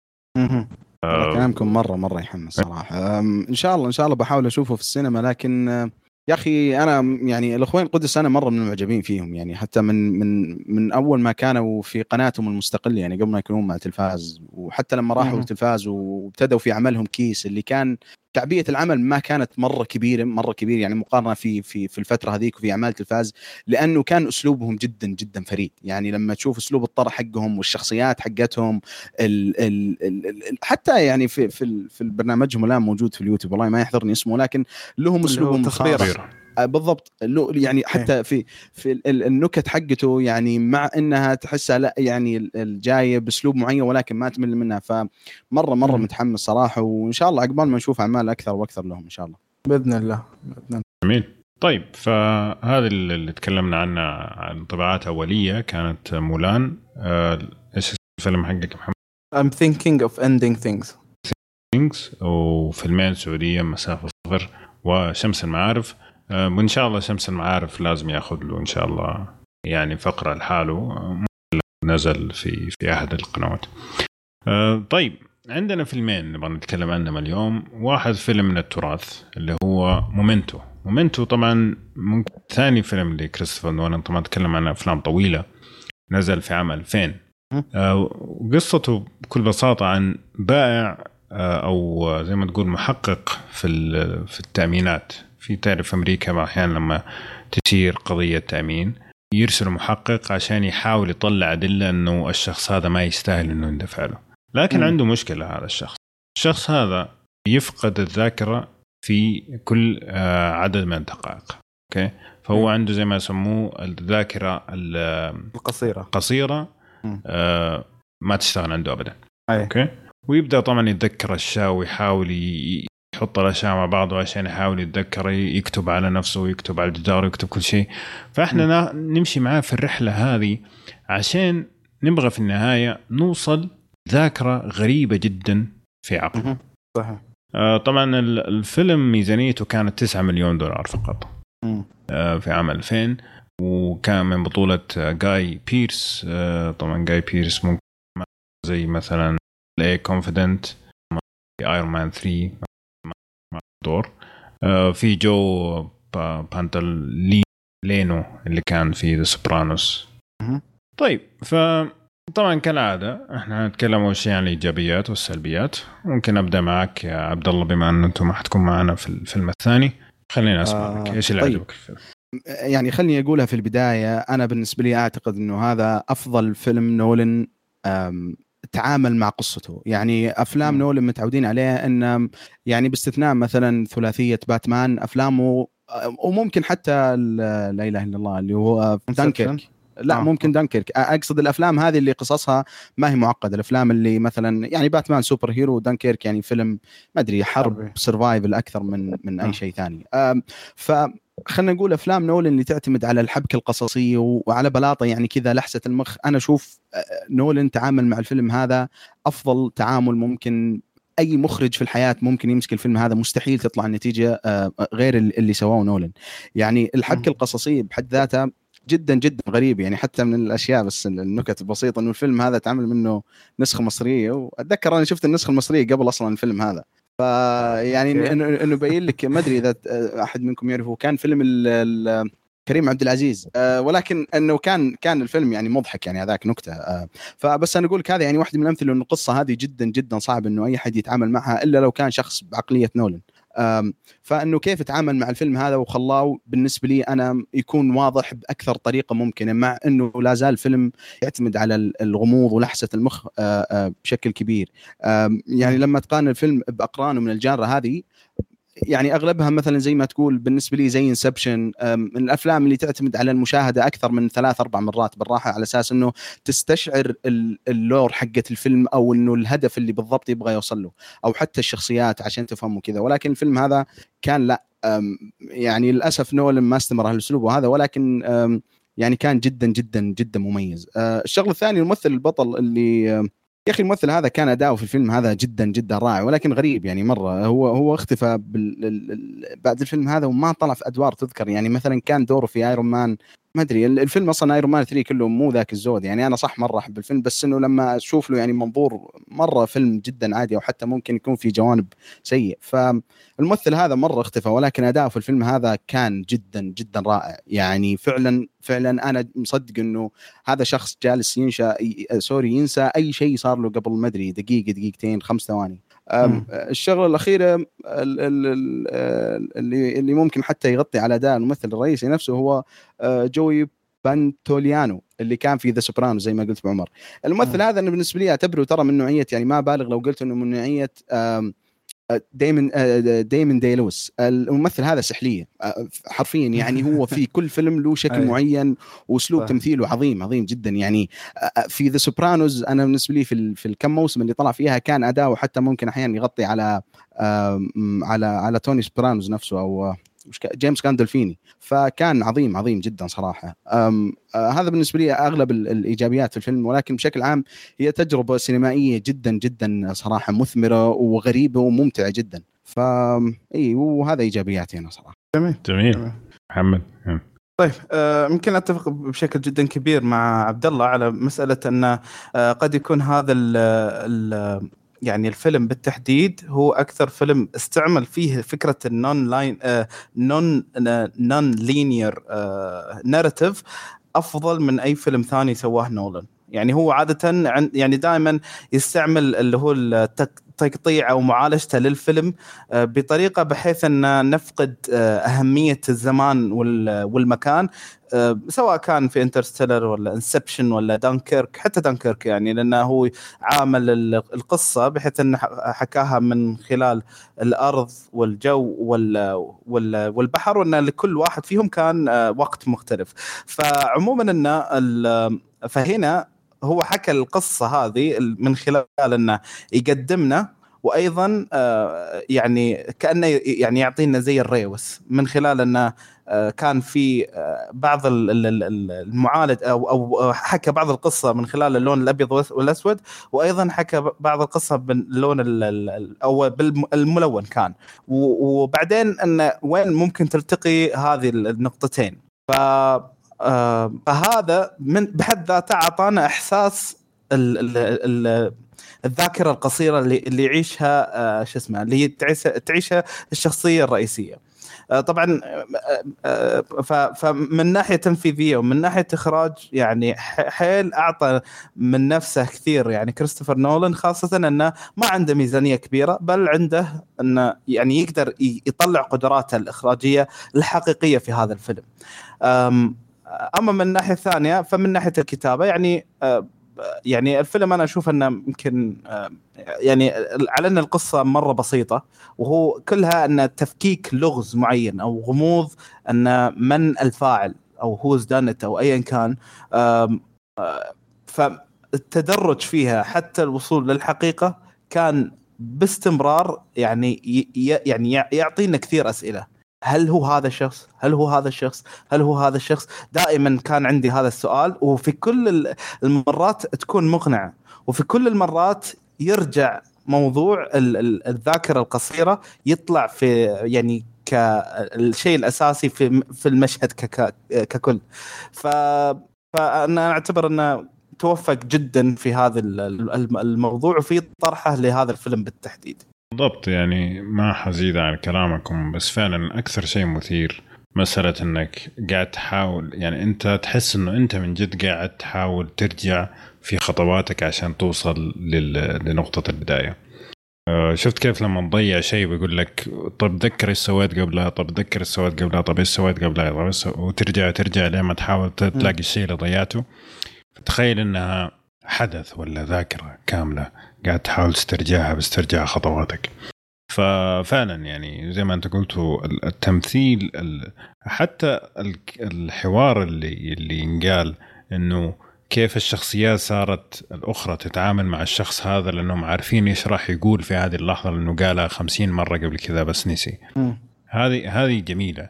آه، كلامكم مرة مرة يحمس صراحة إن شاء الله إن شاء الله بحاول أشوفه في السينما لكن يا أخي أنا يعني الاخوين قدس أنا مرة من المعجبين فيهم يعني حتى من من من أول ما كانوا في قناتهم المستقلة يعني قبل ما يكونون مع التلفاز وحتى لما راحوا. التلفاز وابتدوا في عملهم كيس اللي كان تعبئة العمل ما كانت مرة كبيرة مرة كبيرة يعني مقارنة في في في الفترة هذيك وفي أعمال تلفاز لأنه كان أسلوبهم جدا جدا فريد يعني لما تشوف أسلوب الطرح حقهم والشخصيات حقتهم ال ال ال ال حتى يعني في في في برنامجهم الآن موجود في اليوتيوب والله ما يحضرني اسمه لكن لهم أسلوبهم تصوير. آه، بالضبط. يعني حتى في في ال- ال- النكت حقته يعني مع إنها تحسها لا يعني ال- الجايه بأسلوب معين ولكن ما تمل منها. فمرة مرة. متحمس صراحة وإن شاء الله عقبال ما نشوف أعمال أكثر وأكثر لهم إن شاء الله. بإذن الله بإذن الله. جميل. طيب فهذا اللي تكلمنا عنه عن طباعات أولية كانت مولان. آه، إيش اسم الفيلم حقك محمد؟ I'm thinking of ending things. ثينكس وفيلمين سعودية مسافة صفر وشمس المعارف. وإن شاء الله شمس المعارف لازم يأخذ له إن شاء الله يعني فقرة لحاله. آه، نزل في في أحد القنوات. آه، طيب عندنا فيلمين نبغى نتكلم عنهم اليوم. واحد فيلم من التراث اللي هو ميمنتو. ميمنتو طبعا ممكن ثاني فيلم لكريستوفر نولان. طبعا نتكلم عن أفلام طويلة. نزل في عام 2000 آه، وقصته بكل بساطة عن بائع آه، أو زي ما تقول محقق في في التأمينات. في تعرف أمريكا أحيانا لما تثير قضية تأمين يرسل محقق عشان يحاول يطلع أدلة إنه الشخص هذا ما يستاهل إنه يندفع له. لكن مم. عنده مشكلة هذا الشخص. الشخص هذا يفقد الذاكرة في كل آه، عدد من الدقائق. okay؟ فهو مم. عنده زي ما يسموه الذاكرة ال- القصيرة. مم. آه، ما تشتغل عنده ابدا. أي. okay؟ ويبدأ طبعا يتذكر أشياء ويحاول يحط الأشياء مع بعض عشان يحاول يتذكر يكتب على نفسه ويكتب على الجدار ويكتب كل شيء. فإحنا نا- نمشي معاه في الرحلة هذه عشان نبغى في النهاية نوصل ذاكرة غريبة جدا في عقله. صحيح. آه، طبعا ال- الفيلم ميزانيته كانت 9 مليون دولار فقط. آه، في عام 2000 وكان من بطولة جاي بيرس آه، طبعا جاي بيرس ممكن زي مثلا الاي كونفيدنت ايرون مان 3 مع دور آه، في جو با- بانتوليانو اللي كان في ذا سوبرانوس. طيب ف طبعا كالعادة إحنا هنتكلم أول شيء عن الإيجابيات والسلبيات. ممكن أبدأ معك يا عبد الله بما انه أنتم ما حتكون معنا في الفيلم الثاني. خلينا اسمع آه، إيش اللي طيب. عجبك الفيلم؟ يعني خليني أقولها في البداية. أنا بالنسبة لي أعتقد إنه هذا أفضل فيلم نولن تعامل مع قصته يعني أفلام. نولن متعودين عليها إن يعني باستثناء مثلا ثلاثية باتمان افلامه وممكن حتى لا إله إلا الله اللي هو دانكيرك لا آه. ممكن دانكيرك أ- أقصد الأفلام هذه اللي قصصها ما هي معقدة الأفلام اللي مثلا يعني باتمان superhero ودانكيرك يعني فيلم ما أدري حرب. survival أكثر من من آه. اي شيء ثاني ف خلينا نقول أفلام نولن اللي تعتمد على الحبكة القصصية وعلى بلاطة يعني كذا لحسة المخ. أنا أشوف آه، نولن تعامل مع الفيلم هذا أفضل تعامل ممكن أي مخرج في الحياة ممكن يمسك الفيلم هذا. مستحيل تطلع النتيجة آه، غير اللي سواه نولن يعني الحبكة. القصصية بحد ذاتها جدا جدا غريب. يعني حتى من الأشياء بس النكت البسيطة إنه الفيلم هذا تعمل منه نسخة مصرية. وأتذكر أنا شفت النسخة المصرية قبل أصلا الفيلم هذا. فيعني. انه انه يبين لك ما أدري إذا أحد منكم يعرفه كان فيلم ال- ال- كريم عبد العزيز. آه، ولكن إنه كان كان الفيلم يعني مضحك يعني هذاك نكتة. آه، فبس أنا أقول لك هذا يعني واحدة من الأمثلة إنه القصة هذه جدا جدا صعب إنه أي احد يتعامل معها إلا لو كان شخص بعقلية نولن. فإنه كيف تعامل مع الفيلم هذا وخلاه بالنسبة لي أنا يكون واضح بأكثر طريقة ممكنة مع إنه لا زال فيلم يعتمد على ال- الغموض ولحسة المخ بشكل كبير. يعني لما تقارن الفيلم بأقرانه من الجاره هذه يعني أغلبها مثلا زي ما تقول بالنسبة لي زي انسبشن من الأفلام اللي تعتمد على المشاهدة أكثر من ثلاث أربع مرات بالراحة على أساس إنه تستشعر ال- ال lore حقه الفيلم أو إنه الهدف اللي بالضبط يبغى يوصل له أو حتى الشخصيات عشان تفهموا كذا. ولكن الفيلم هذا كان لا يعني للأسف نولن ما استمر على الاسلوب هذا ولكن يعني كان جدا جدا جدا مميز. أه، الشغله الثانية الممثل البطل اللي يا أخي الممثل هذا كان أداؤه في الفيلم هذا جدا جدا رائع ولكن غريب يعني مرة. هو هو اختفى بعد الفيلم هذا وما طلع في أدوار تذكر. يعني مثلا كان دوره في ايرون مان ما أدري ال- الفيلم أصلا ايرون مان 3 كله مو ذاك الزود يعني أنا صح مرة أحب الفيلم بس إنه لما أشوف له يعني منظور مرة فيلم جدا عادي أو حتى ممكن يكون في جوانب سيء فالممثل هذا مرة اختفى ولكن اداؤه في الفيلم هذا كان جدا جدا رائع يعني فعلا فعلا أنا مصدق إنه هذا شخص جالس ينشأ sorry ينسى أي شيء صار له قبل ما أدري دقيقة دقيقتين خمس ثواني. الشغلة الأخيرة ال- ال- ال- اللي اللي ممكن حتى يغطي على اداء الممثل الرئيسي نفسه هو آه، جو بانتوليانو اللي كان في ذا سوبرانو زي ما قلت بعمر. الممثل هذا أنا بالنسبة لي أعتبره ترى من نوعية يعني ما بالغ لو قلت إنه من نوعية آم، آه، دانيال آه، دانيال دي لويس الممثل هذا سحلية آه، حرفيا يعني هو في كل فيلم له شكل. معين وأسلوب. تمثيله عظيم عظيم جدا يعني آه، في ذا سوبرانوز أنا بالنسبة لي في في الكم موسم اللي طلع فيها كان اداؤه حتى ممكن أحيانا يغطي على على على توني سوبرانوز نفسه أو جيمس غاندولفيني فكان عظيم عظيم جدا صراحة. أم آه هذا بالنسبة لي أغلب ال- الإيجابيات في الفيلم. ولكن بشكل عام هي تجربة سينمائية جدا جدا صراحة مثمرة وغريبة وممتعة جدا. ف إي وهذا إيجابياتي أنا صراحة. جميل. جميل. محمد مم. طيب يمكن أتفق بشكل جدا كبير مع عبد الله على مسألة أن قد يكون هذا ال ال يعني الفيلم بالتحديد هو أكثر فيلم استعمل فيه فكرة ال non-line non non-linear narrative أفضل من أي فيلم ثاني سواه نولان. يعني هو عادة عن يعني دائما يستعمل اللي هو التق تقطيع أو معالجته للفيلم آه، بطريقة بحيث أن نفقد آه، أهمية الزمان والمكان آه، سواء كان في انترستيلر ولا انسبشن ولا دانكيرك حتى دانكيرك يعني لأنه هو عامل القصة بحيث انه حكاها من خلال الأرض والجو والبحر وأن لكل واحد فيهم كان وقت مختلف. فعموما أن فهنا هو حكى القصة هذه من خلال إنه يقدمنا وأيضا آه، يعني كأنه يعني يعطينا زي الريوس. من خلال إنه آه، كان في آه، بعض المعالج أو أو حكى بعض القصة من خلال اللون الأبيض والأسود وأيضا حكى بعض القصة باللون أو بالملون كان. وبعدين إنه وين ممكن تلتقي هذه النقطتين. ف فهذا من بحد ذاته أعطانا إحساس ال ال ال الذاكرة القصيرة اللي اللي يعيشها آه شو اسمه اللي تعيشها الشخصية الرئيسية. آه طبعا آه فمن ناحية تنفيذية ومن ناحية إخراج يعني حيل أعطى من نفسه كثير يعني كريستوفر نولان خاصة أنه ما عنده ميزانية كبيرة بل عنده أنه يعني يقدر يطلع قدراته الإخراجية الحقيقية في هذا الفيلم. أما من الناحيه الثانية فمن ناحية الكتابة يعني يعني الفيلم أنا أشوف إنه يمكن يعني على أن القصة مرة بسيطة وهو كلها أن تفكيك لغز معين أو غموض أن من الفاعل أو هوز دانت أو ايا كان فالتدرج فيها حتى الوصول للحقيقة كان باستمرار يعني يعني يعطينا كثير أسئلة. هل هو هذا الشخص؟ هل هو هذا الشخص؟ هل هو هذا الشخص؟ دائما كان عندي هذا السؤال وفي كل المرات تكون مقنعة وفي كل المرات يرجع موضوع الذاكرة القصيرة يطلع في يعني كالشيء الأساسي في في المشهد ككل فأنا أعتبر أنه توفق جدا في هذا الموضوع وفي طرحه لهذا الفيلم بالتحديد بالضبط يعني ما حزيد عن كلامكم بس فعلا أكثر شيء مثير مسألة إنك قاعد تحاول يعني أنت تحس إنه أنت من جد قاعد تحاول ترجع في خطواتك عشان توصل لنقطة البداية. آه، شفت كيف لما تضيع شيء بيقول لك طب تذكر إيش سويت قبلها طب تذكر إيش سويت قبلها طب إيش سويت قبلها طب إيش وترجع ترجع لما تحاول تلاقي الشيء اللي ضيعته. تخيل إنها حدث ولا ذاكرة كاملة قاعد تحاول تسترجعها باسترجاع خطواتك. ففعلا يعني زي ما أنت قلتوا التمثيل حتى الحوار اللي اللي ينقال إنه كيف الشخصيات صارت الأخرى تتعامل مع الشخص هذا لأنهم عارفين إيش راح يقول في هذه اللحظة لأنه قالها خمسين مرة قبل كذا بس نسي. هذه هذه جميلة.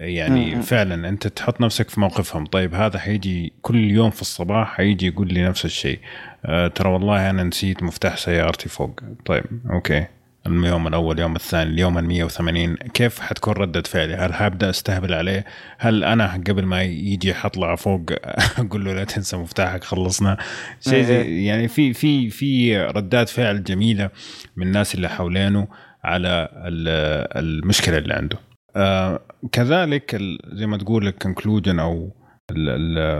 يعني مم. فعلا أنت تحط نفسك في موقفهم طيب هذا حيجي كل يوم في الصباح حيجي يقول لي نفس الشيء أه ترى والله أنا نسيت مفتاح سيارتي فوق طيب okay اليوم الأول اليوم الثاني اليوم ال 180 كيف حتكون ردة فعلي؟ هل حابدأ أستهبل عليه؟ هل أنا قبل ما يجي حطلع فوق أقول له لا تنسى مفتاحك خلصنا؟ شيء زي يعني في في في ردات فعل جميلة من الناس اللي حوالينه على المشكلة اللي عنده. آه كذلك زي ما تقول ال conclusion أو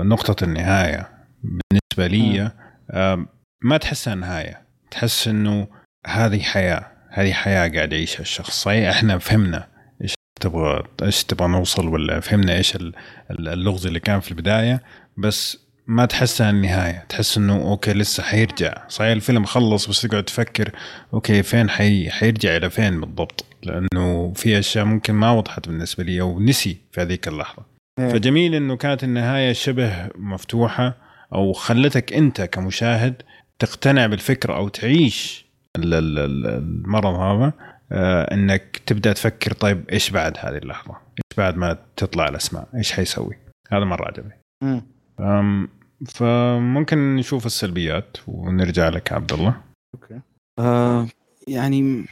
نقطة النهاية بالنسبة لي آه ما تحسها نهاية. تحس إنه هذه حياة هذه حياة قاعد يعيشها الشخص. صحيح إحنا فهمنا إيش تبغى إيش تبغى نوصل ولا فهمنا إيش اللغز اللي كان في البداية بس ما تحسها النهاية تحس إنه okay لسه حيرجع صحيح الفيلم خلص بس تقعد تفكر okay فين حي... حيرجع إلى فين بالضبط لأنه في أشياء ممكن ما وضحت بالنسبة لي أو نسي في هذيك اللحظة إيه. فجميل إنه كانت النهاية شبه مفتوحة أو خلتك أنت كمشاهد تقتنع بالفكرة أو تعيش المرض هذا آه إنك تبدأ تفكر طيب إيش بعد هذه اللحظة؟ إيش بعد ما تطلع الأسماء؟ إيش حيسوي؟ هذا مرة عجبني. فممكن نشوف السلبيات ونرجع لك عبد الله. أوكي. آه يعني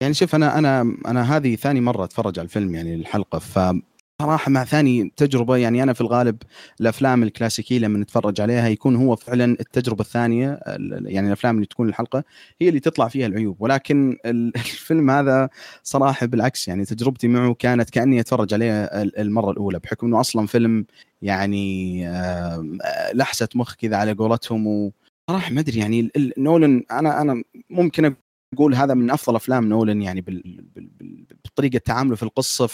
يعني شوف أنا أنا أنا هذه ثاني مرة أتفرج على الفيلم يعني الحلقة ف صراحة مع ثاني تجربة يعني أنا في الغالب الأفلام الكلاسيكية لما نتفرج عليها يكون هو فعلا التجربة الثانية يعني الأفلام اللي تكون الحلقة هي اللي تطلع فيها العيوب ولكن الفيلم هذا صراحة بالعكس يعني تجربتي معه كانت كأني أتفرج عليه المرة الأولى بحكم إنه أصلا فيلم يعني لحسة مخ كذا على قولتهم وصراحه ما أدري يعني نولن أنا أنا ممكن نقول هذا من أفضل أفلام نولن يعني. بطريقة تعامله في القصة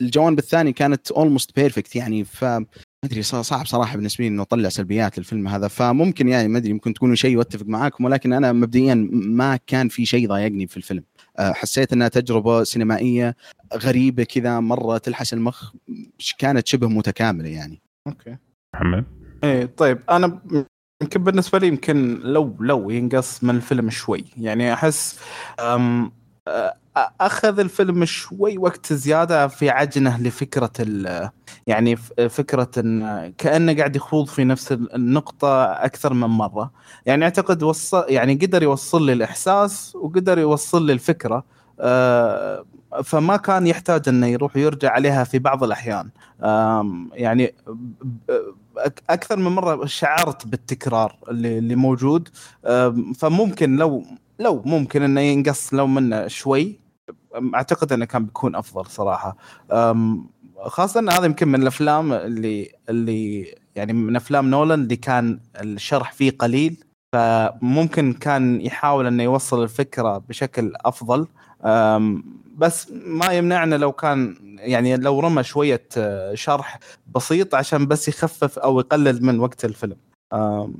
فالجوانب الثانية كانت almost perfect يعني ف ما أدري صعب صراحة بالنسبة لي إنه أطلع سلبيات للفيلم هذا فممكن يعني ما أدري ممكن تقولوا شيء واتفق معاكم ولكن أنا مبدئيا ما كان في شيء ضايقني في الفيلم. حسيت إنها تجربة سينمائية غريبة كذا مرة تلحس المخ كانت شبه متكاملة يعني. okay. محمد؟ إيه طيب أنا يمكن بالنسبة لي يمكن لو لو ينقص من الفيلم شوي يعني أحس أم أخذ الفيلم شوي وقت زيادة في عجنه لفكرة يعني فكرة إن كأنه قاعد يخوض في نفس النقطة أكثر من مرة. يعني أعتقد وصل يعني قدر يوصل لي الإحساس وقدر يوصل لي الفكرة أه فما كان يحتاج إنه يروح يرجع عليها في بعض الأحيان. يعني أكثر من مرة شعرت بالتكرار اللي, اللي موجود. فممكن لو لو ممكن إنه ينقص لو منه شوي. أعتقد إنه كان بيكون أفضل صراحة. خاصة إن هذا يمكن من الأفلام اللي اللي يعني من أفلام نولان اللي كان الشرح فيه قليل فممكن كان يحاول إنه يوصل الفكرة بشكل أفضل. بس ما يمنعنا لو كان يعني لو رمى شوية آه، شرح بسيط عشان بس يخفف أو يقلل من وقت الفيلم.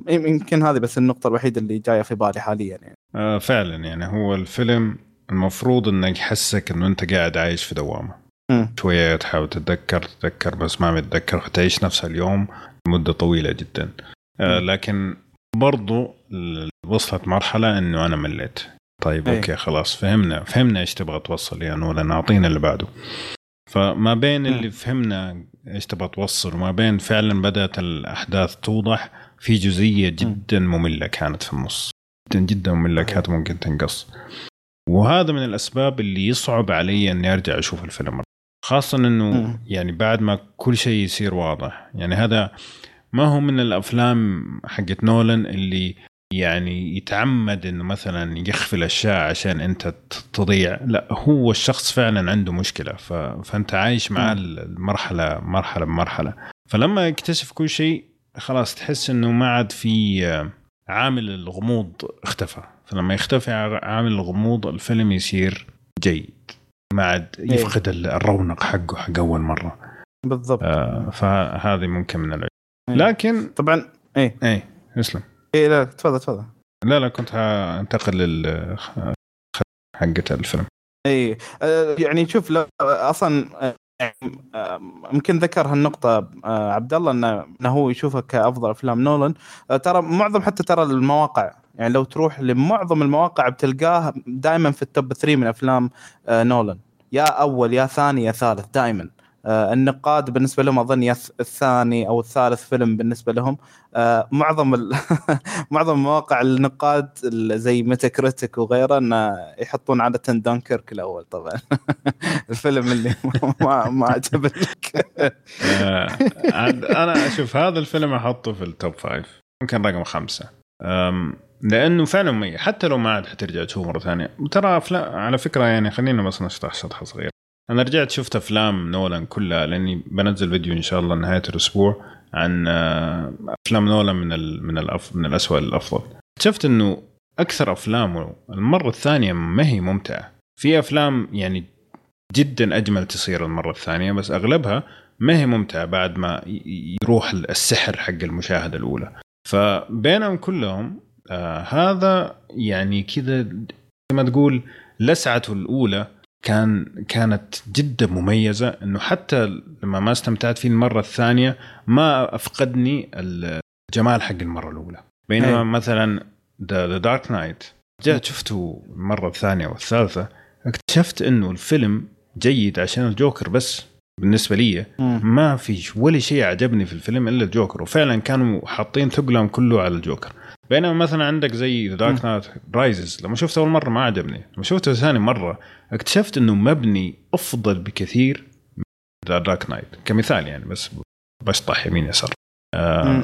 يمكن هذه بس النقطة الوحيدة اللي جاية في بالي حاليا يعني. آه فعلا يعني هو الفيلم المفروض انه يحسك إنه أنت قاعد عايش في دوامة. شوية تحاول تتذكر تتذكر بس ما بتذكر تعيش نفس اليوم لمدة طويلة جدا. آه لكن برضو وصلت مرحلة إنه أنا مليت. طيب أي. أوكي خلاص فهمنا فهمنا إيش تبغى توصل يا نولان أعطينا اللي بعده. فما بين اللي فهمنا إيش تبغى توصل وما بين فعلا بدأت الأحداث توضح في جزئية جدا مملة كانت في النص. جدا جدا مملة كانت ممكن تنقص. وهذا من الأسباب اللي يصعب علي إني أرجع أشوف الفيلم خاصة إنه يعني بعد ما كل شيء يصير واضح. يعني هذا ما هو من الأفلام حقت نولان اللي يعني يتعمد إنه مثلا يخفي الأشياء عشان أنت تضيع. لا هو الشخص فعلا عنده مشكلة. ف... فأنت عايش معاه المرحلة مرحلة بمرحلة. فلما يكتشف كل شيء خلاص تحس إنه ما عاد في عامل الغموض اختفى. فلما يختفي عامل الغموض الفيلم يصير جيد. ما عاد إيه. يفقد الرونق حقه حق أول مرة. بالضبط. آه فهذه ممكن من العيوب. إيه. لكن طبعا إيه. إيه اسلم إيه لا تفضل تفضل. لا لا كنت انتقل لل حقة الفيلم. اي آه، يعني شوف لا أصلا يمكن ذكر هالنقطة آه، عبد الله إنه هو يشوفها كأفضل أفلام نولان. آه، ترى معظم حتى ترى المواقع يعني لو تروح لمعظم المواقع بتلقاه دائما في ال top 3 من أفلام نولان. يا أول يا ثاني يا ثالث دائما آه، النقاد بالنسبة لهم أظن الثاني أو الثالث فيلم بالنسبة لهم آه، معظم معظم مواقع النقاد زي ميتا كريتيك وغيره إنه يحطون عاده دانكيرك الأول طبعا. الفيلم اللي ما ما عجبك. آه، أنا أشوف هذا الفيلم أحطه في ال top five ممكن رقم خمسة. لأنه فعلا مميز. حتى لو ما عاد حترجع تشوفه مرة ثانية. ترى افلام على فكرة يعني خلينا بس نشطح شطحه صغيره أنا رجعت شفت أفلام نولان كلها لأني بنزل فيديو إن شاء الله نهاية الأسبوع عن آه، أفلام نولان من ال من الأف من الاسوء للافضل شفت إنه أكثر افلامه المرة الثانية ما هي ممتعة. في أفلام يعني جدا أجمل تصير المرة الثانية بس أغلبها ما هي ممتعة بعد ما يروح السحر حق المشاهدة الأولى. فبينهم كلهم آه هذا يعني كذا زي ما تقول لسعته الأولى كان كانت جدا مميزة إنه حتى لما ما استمتعت فيه المرة الثانية ما أفقدني الجمال حق المرة الأولى. بينما أي. مثلا The Dark Knight جاء شفته المرة الثانية والثالثة اكتشفت إنه الفيلم جيد عشان الجوكر بس بالنسبة لي. ما في ولا شيء عجبني في الفيلم إلا الجوكر وفعلا كانوا حاطين ثقلهم كله على الجوكر. بينما مثلا عندك زي Dark Knight Rises لما شفته أول مرة ما عجبني لما شفته ثاني مرة اكتشفت إنه مبني أفضل بكثير من Dark Knight كمثال يعني بس بشطح يمين يسار. آه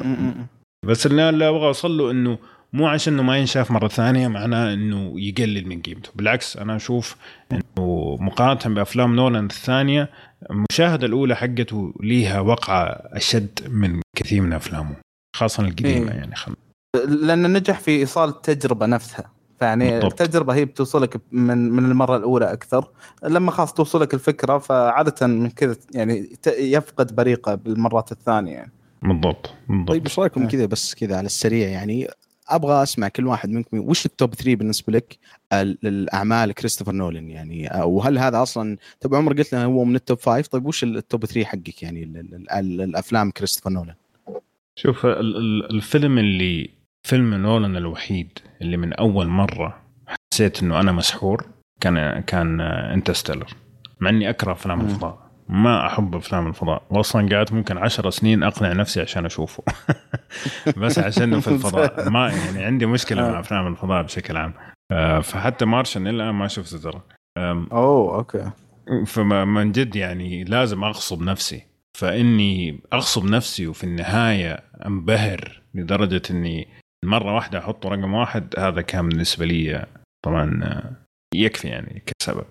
بس اللي أنا أبغى أوصل له إنه مو عشان إنه ما ينشاف مرة ثانية معناه إنه يقلل من قيمته. بالعكس أنا أشوف إنه مقارنة بأفلام نولان الثانية المشاهدة الأولى حقته ليها وقعة أشد من كثير من أفلامه خاصة القديمة إيه. يعني خم... لأنه نجح في إيصال التجربة نفسها. فيعني بالضبط. التجربة هي بتوصلك من من المرة الأولى أكثر. لما خلاص توصلك الفكرة فعادة من كذا يعني ت- يفقد بريقة بالمرات الثانية يعني. بالضبط بالضبط. طيب إيش رأيكم آه. كذا بس كذا على السريع؟ يعني أبغى أسمع كل واحد منكم وش ال top 3 بالنسبة لك ال- الاعمال كريستوفر نولان يعني؟ وهل هذا أصلا طب عمر قلت لنا هو من ال top 5 طيب وش ال top 3 حقك يعني ال- ال- ال- الأفلام كريستوفر نولان شوف ال- ال- الفيلم اللي فيلم نولان الوحيد اللي من أول مرة حسيت إنه أنا مسحور كان كان Interstellar مع إني أكره أفلام. الفضاء ما أحب أفلام الفضاء واصلا قعدت ممكن عشر سنين أقنع نفسي عشان أشوفه. بس عشانه في الفضاء. ما يعني عندي مشكلة مع أفلام الفضاء بشكل عام. آه، فحتى Martian الآن ما شفته ترى. أوه okay. فمن جد يعني لازم أغصب نفسي. فإني أغصب نفسي وفي النهاية أنبهر لدرجة إني مرة واحدة احطه رقم واحد هذا كان بالنسبة لي طبعا آه، يكفي يعني كسبب.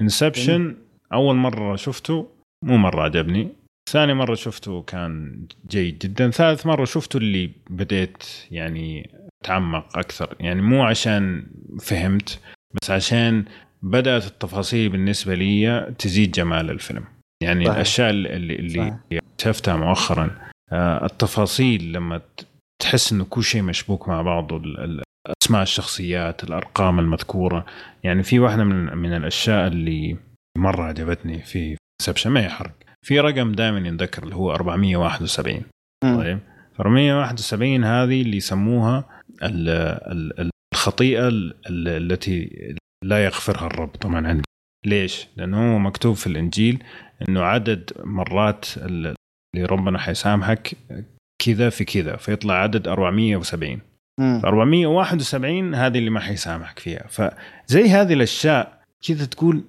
انسبشن أول مرة شفته مو مرة عجبني. ثاني مرة شفته كان جيد جدا. ثالث مرة شفته اللي بديت يعني أتعمق أكثر. يعني مو عشان فهمت بس عشان بدأت التفاصيل بالنسبة لي تزيد جمال الفيلم. يعني صحيح. الأشياء اللي, اللي. اكتشفتها مؤخرا آه، التفاصيل لما تحس إنه كل شيء مشبوك مع بعضه أسماء الشخصيات الأرقام المذكورة. يعني في واحدة من من الأشياء اللي مرة عجبتني في انسبشن ما هي حرق. في رقم دائما ينذكر اللي هو 471 مم. طيب؟ 471 هذه اللي يسموها ال- ال- الخطيئة ال- ال- التي لا يغفرها الرب طبعا عندي. ليش؟ لأنه هو مكتوب في الإنجيل إنه عدد مرات ال- اللي ربنا حيسامحك كذا في كذا فيطلع عدد 470 مم. 471 هذه اللي ما حيسامحك فيها فزي هذه الأشياء كذا تقول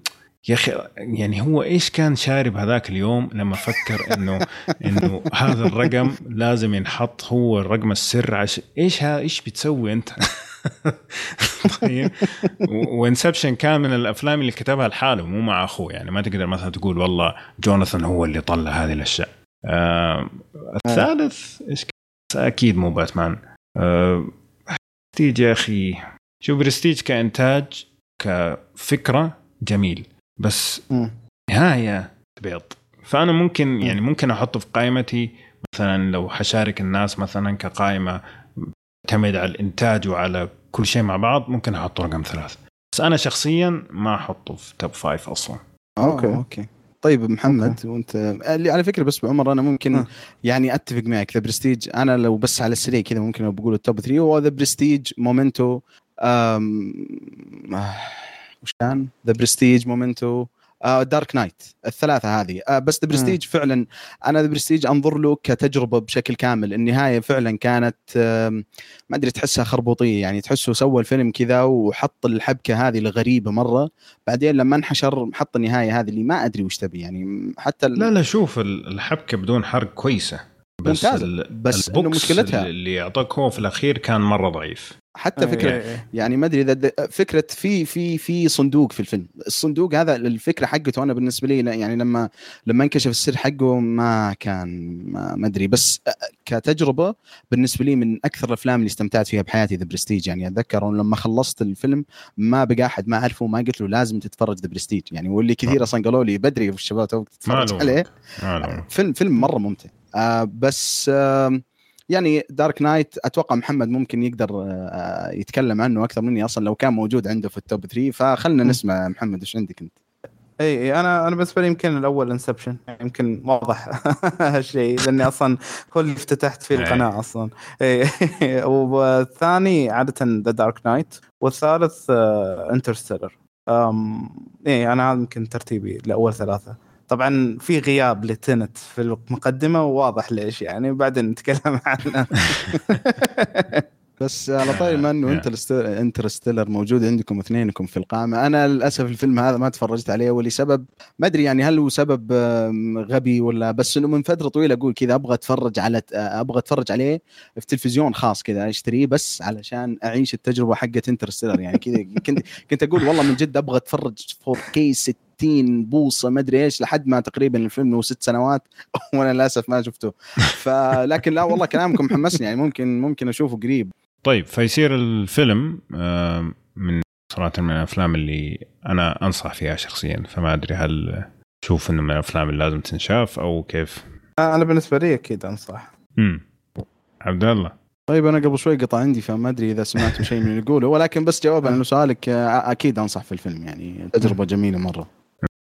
يا أخي يعني هو إيش كان شارب هذاك اليوم لما فكر إنه إنه هذا الرقم لازم ينحط هو الرقم السر عشان إيش ها إيش بتسوي أنت؟ طيب و Inception كان من الأفلام اللي كتبها لحاله مو مع أخوه يعني ما تقدر مثلا تقول والله جوناثان هو اللي طلع هذه الأشياء. آه الثالث إيش؟ أكيد مو باتمان. آه برستيج يا أخي شوف برستيج كإنتاج كفكرة جميل بس. نهاية بيض فأنا ممكن يعني ممكن أحطه في قائمتي مثلا لو حشارك الناس مثلا كقائمة تعتمد على الإنتاج وعلى كل شيء مع بعض ممكن احطه رقم ثلاث بس أنا شخصيا ما أحطه في top five أصلا okay. okay okay طيب محمد وأنت اللي على فكرة بس بعمر أنا ممكن ها. يعني أتفق معك The Prestige أنا لو بس على السريع كذا ممكن بقول ال top 3 هو The Prestige Memento وش كان؟ The Prestige Memento Dark Knight الثلاثة هذه. آه بس The Prestige فعلا أنا The Prestige أنظر له كتجربة بشكل كامل. النهاية فعلا كانت ما أدري تحسها خربوطية. يعني تحسه سوى الفيلم كذا وحط الحبكة هذه الغريبة مرة. بعدين لما انحشر حط النهاية هذه اللي ما أدري وش تبي. يعني حتى لا لا شوف ال- الحبكة بدون حرق كويسة. بس ممتازة. ال- بس ال box مشكلتها- اللي اعطاك هو في الأخير كان مرة ضعيف. حتى فكرة. إيه، إيه. يعني ما أدري إذا فكرة في في في صندوق في الفيلم. الصندوق هذا الفكرة حقته أنا بالنسبة لي يعني لما لما انكشف السر حقه ما كان ما أدري. بس كتجربة بالنسبة لي من أكثر الأفلام اللي استمتعت فيها بحياتي The Prestige يعني أتذكر لما خلصت الفيلم ما بقى أحد ما أعرفه ما قلت له لازم تتفرج The Prestige يعني واللي كثير أصلا قالوا لي بدري في الشباب توك تتفرج عليه. فيلم فيلم مرة ممتع. آه بس آه يعني Dark Knight أتوقع محمد ممكن يقدر آه يتكلم عنه أكثر مني أصلا لو كان موجود عنده في ال top 3 فخلنا. نسمع محمد إيش عندك أنت. إي إي أنا أنا بالنسبة لي يمكن الأول Inception يمكن واضح هالشيء لأني أصلا هو اللي افتتحت فيه. القناة أصلا. إي والثاني عادة The Dark Knight والثالث Interstellar إي أنا هذا يمكن ترتيبي لأول ثلاثة. طبعا في غياب لتينت في المقدمة وواضح ليش يعني بعدين نتكلم عنه. بس على طاري ما انه آه. Interstellar Interstellar موجود عندكم اثنينكم في القائمه أنا للأسف الفيلم هذا ما تفرجت عليه ولسبب ما أدري يعني هل هو سبب غبي ولا بس إنه من فترة طويلة أقول كذا أبغى أتفرج على أبغى أتفرج عليه في تلفزيون خاص كذا أشتريه بس علشان أعيش التجربة حقت Interstellar يعني كذا. كنت كنت أقول والله من جد أبغى أتفرج 4K 60 بوصة ما أدري إيش لحد ما تقريبا الفيلم له ست سنوات وأنا للأسف ما شفته. فلكن لا والله كلامكم حمسني يعني ممكن ممكن أشوفه قريب. طيب فيصير الفيلم آه، من صراحة من الأفلام اللي أنا أنصح فيها شخصيا فما أدري هل تشوف إنه من الأفلام اللي لازم تنشاف أو كيف؟ أنا بالنسبة لي أكيد أنصح. امم عبد الله. طيب أنا قبل شوي قطع عندي فما أدري إذا سمعتوا شيء من اللي يقوله ولكن بس جوابا على سؤالك آه، أكيد أنصح في الفيلم يعني تجربة جميلة مرة.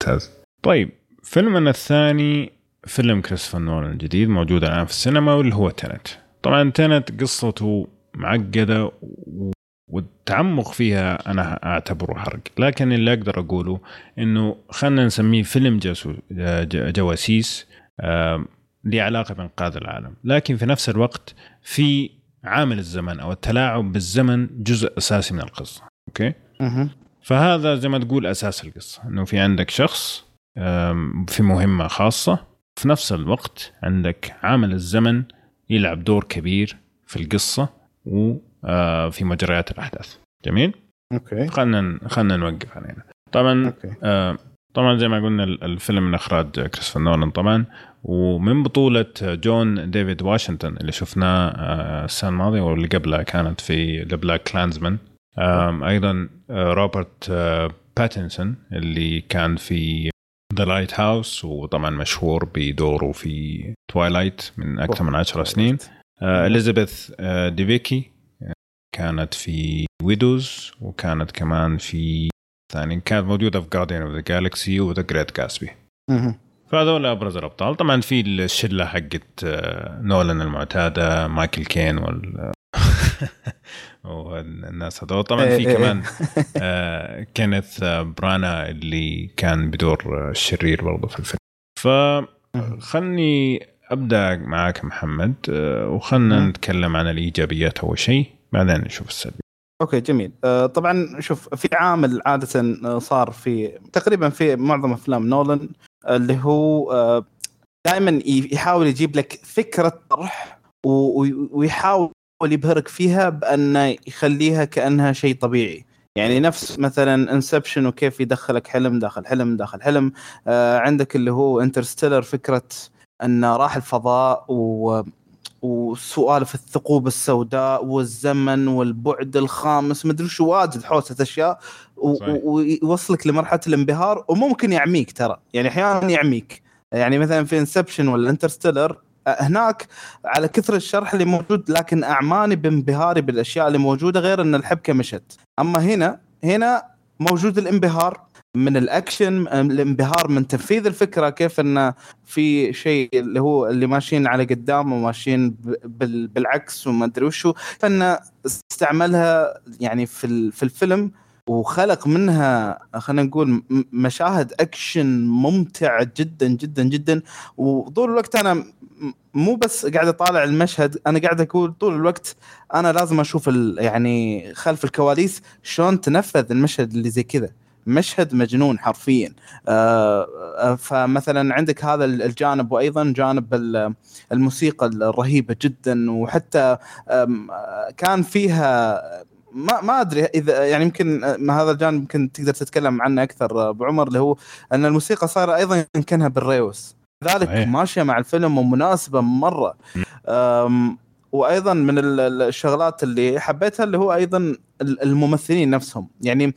ممتاز. طيب فيلمنا الثاني فيلم كريستوفر نولان الجديد موجود الآن في السينما واللي هو تنت طبعا تنت قصته معقدة و- والتعمق فيها أنا أعتبره حرق. لكن اللي أقدر أقوله إنه خلينا نسميه فيلم جاسو ج- جواسيس له علاقة بإنقاذ العالم. لكن في نفس الوقت في عامل الزمن أو التلاعب بالزمن جزء أساسي من القصة. أوكي. فهذا زي ما تقول أساس القصة إنه في عندك شخص في مهمة خاصة في نفس الوقت عندك عامل الزمن يلعب دور كبير في القصة وفي مجريات الأحداث. جميل؟ أوكي. خلينا خلينا نوقف على هنا طبعا أوكي. آه، طبعا زي ما قلنا ال- الفيلم من إخراج كريستوفر نولان طبعا ومن بطولة جون ديفيد واشنطن اللي شفناه آه، السنة الماضية واللي قبلها كانت في The BlacKkKlansman أيضا آه، روبرت آه، باتنسون اللي كان في The Lighthouse وطبعا مشهور بدوره في Twilight من أكثر من عشر سنين. اليزابيث آه، ديفيكي كانت في Widows وكانت كمان في ثاني كانت موجودة في Guardian of the Galaxy و The Great Gatsby. فهذول أبرز الأبطال. طبعا في الشلة حقت نولان المعتادة مايكل كين وال والناس هذول. طبعا في إيه، إيه. كمان آه، كينيث آه، برانا اللي كان بدور آه، الشرير برضه في الفيلم. فخلني أبدأ معاك محمد آه، وخلنا. نتكلم عن الإيجابيات أول شيء بعدين نشوف السلبي أوكي جميل. آه، طبعا شوف في عامل عادة آه، صار في تقريبا في معظم أفلام نولان آه، اللي هو دائما يحاول يجيب لك فكرة طرح و- ويحاول يبهرك فيها بانه يخليها كأنها شيء طبيعي. يعني نفس مثلا Inception وكيف يدخلك حلم داخل حلم داخل حلم. آه عندك اللي هو Interstellar فكرة انه راح الفضاء و وسوالف الثقوب السوداء والزمن والبعد الخامس مدري شو واجد حوسة أشياء. ويوصلك لمرحلة الانبهار وممكن يعميك ترى. يعني أحيانا يعميك. يعني مثلا في Inception ولا Interstellar هناك على كثر الشرح اللي موجود لكن أعماني بانبهاري بالأشياء اللي موجودة غير إن الحبكة مشت. أما هنا هنا موجود الانبهار من الأكشن الانبهار من تنفيذ الفكرة كيف انه في شيء اللي هو اللي ماشيين على قدام وماشيين بالعكس وما أدري وشو فانه استعملها يعني في في الفيلم وخلق منها خلينا نقول مشاهد أكشن ممتعة جدا جدا جدا. وطول الوقت أنا مو بس قاعد أطالع المشهد أنا قاعد أقول طول الوقت أنا لازم أشوف يعني خلف الكواليس شلون تنفذ المشهد اللي زي كذا. مشهد مجنون حرفيا. آه، آه، فمثلا عندك هذا الجانب وأيضا جانب ال- الموسيقى الرهيبة جدا. وحتى آه، كان فيها ما ما أدري اذا يعني يمكن آه، هذا الجانب يمكن تقدر تتكلم عنه أكثر آه، أبو عمر اللي هو أن الموسيقى صايرة أيضا كانها بالريوس. ذلك صحيح. ماشية مع الفيلم ومناسبة مرة. وأيضا من ال- ال- الشغلات اللي حبيتها اللي هو أيضا ال- الممثلين نفسهم. يعني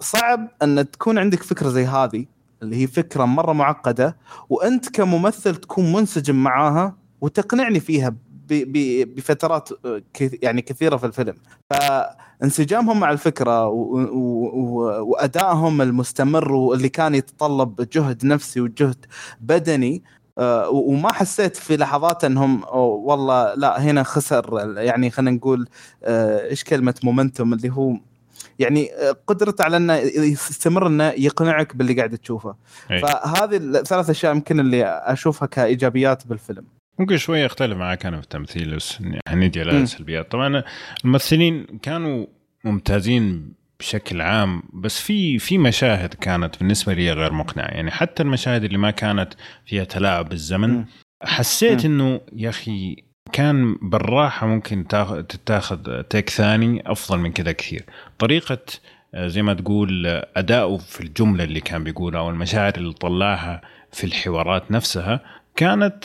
صعب أن تكون عندك فكرة زي هذه اللي هي فكرة مرة معقدة وأنت كممثل تكون منسجم معاها وتقنعني فيها بفترات آه، يعني كثيرة في الفيلم. فانسجامهم مع الفكرة وأدائهم المستمر واللي كان يتطلب جهد نفسي وجهد بدني آه، وما حسيت في لحظات إنهم والله لا هنا خسر يعني خلينا نقول آه، إيش كلمة مومنتوم اللي هو يعني قدرته على إنه يستمر إنه يقنعك باللي قاعد تشوفه. أي. فهذه الثلاث أشياء يمكن اللي أشوفها كإيجابيات بالفيلم. ممكن شوي اختلف معك أنا في التمثيل بس حنيجي على مم. السلبيات طبعا الممثلين كانوا ممتازين بشكل عام بس في في مشاهد كانت بالنسبة لي غير مقنعة يعني حتى المشاهد اللي ما كانت فيها تلاعب بالزمن. حسيت. إنه يا أخي كان بالراحة ممكن تاخ- تتاخذ تيك ثاني أفضل من كذا كثير طريقة آه، زي ما تقول أداؤه في الجملة اللي كان بيقولها أو المشاعر اللي طلعها في الحوارات نفسها كانت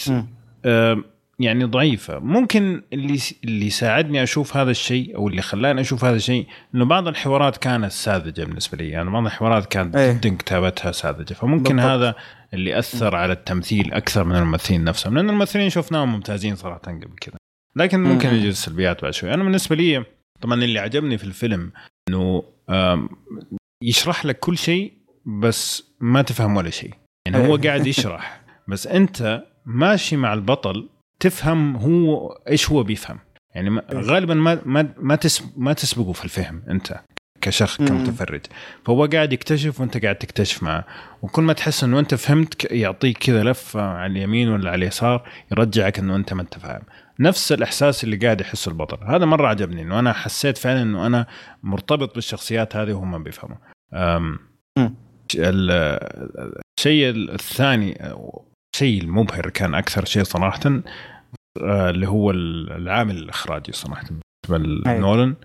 يعني ضعيفة. ممكن اللي اللي ساعدني أشوف هذا الشيء أو اللي خلاني أشوف هذا الشيء إنه بعض الحوارات كانت ساذجة بالنسبة لي. يعني بعض الحوارات كانت إيه. جدا كتابتها ساذجة. فممكن بالضبط. هذا اللي أثر على التمثيل أكثر من الممثلين نفسهم. لأن الممثلين شفناهم ممتازين صراحة قبل كذا. لكن ممكن مم. يجي السلبيات بعد شوي. أنا بالنسبة لي طبعا اللي عجبني في الفيلم إنه آم، يشرح لك كل شيء بس ما تفهم ولا شيء. يعني هو قاعد يشرح. بس أنت ماشي مع البطل تفهم هو إيش هو بيفهم. يعني ما- غالبا ما ما ما ما تسبقه في الفهم أنت كشخص. كمتفرج فهو قاعد يكتشف وأنت قاعد تكتشف معه. وكل ما تحس إنه أنت فهمت يعطيك كذا لفة على اليمين ولا على اليسار يرجعك إنه أنت ما أنت فاهم. نفس الإحساس اللي قاعد يحسه البطل. هذا مرة عجبني إنه أنا حسيت فعلا إنه أنا مرتبط بالشخصيات هذه وهم بيفهموا. الشيء الثاني الشيء المبهر كان أكثر شيء صراحة آه، اللي هو العامل الإخراجي صراحة بالنسبة أي. لنولن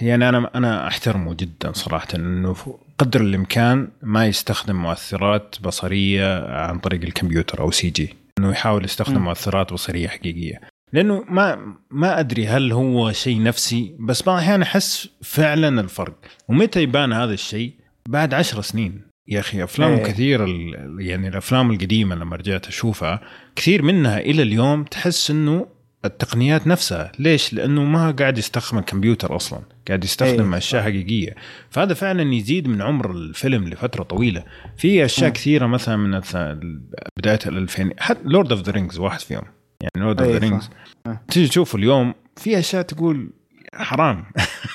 يعني أنا أنا أحترمه جدا صراحة إنه قدر الإمكان ما يستخدم مؤثرات بصرية عن طريق الكمبيوتر أو سي جي. إنه يحاول يستخدم م. مؤثرات بصرية حقيقية. لأنه ما ما أدري هل هو شيء نفسي بس بعض الأحيان أحس فعلا الفرق. ومتى يبان هذا الشيء؟ بعد عشر سنين. يا أخي أفلام إيه. كثير يعني الأفلام القديمة لما رجعت أشوفها كثير منها إلى اليوم تحس إنه التقنيات نفسها. ليش؟ لأنه ما قاعد يستخدم الكمبيوتر أصلا قاعد يستخدم إيه، أشياء حقيقية. فهذا فعلا يزيد من عمر الفيلم لفترة طويلة. في أشياء مم. كثيرة مثلا من بداية ال 2000 حتى Lord of the Rings واحد فيهم. يعني Lord of إيه، the. Rings. تيجي تشوفه اليوم في أشياء تقول حرام.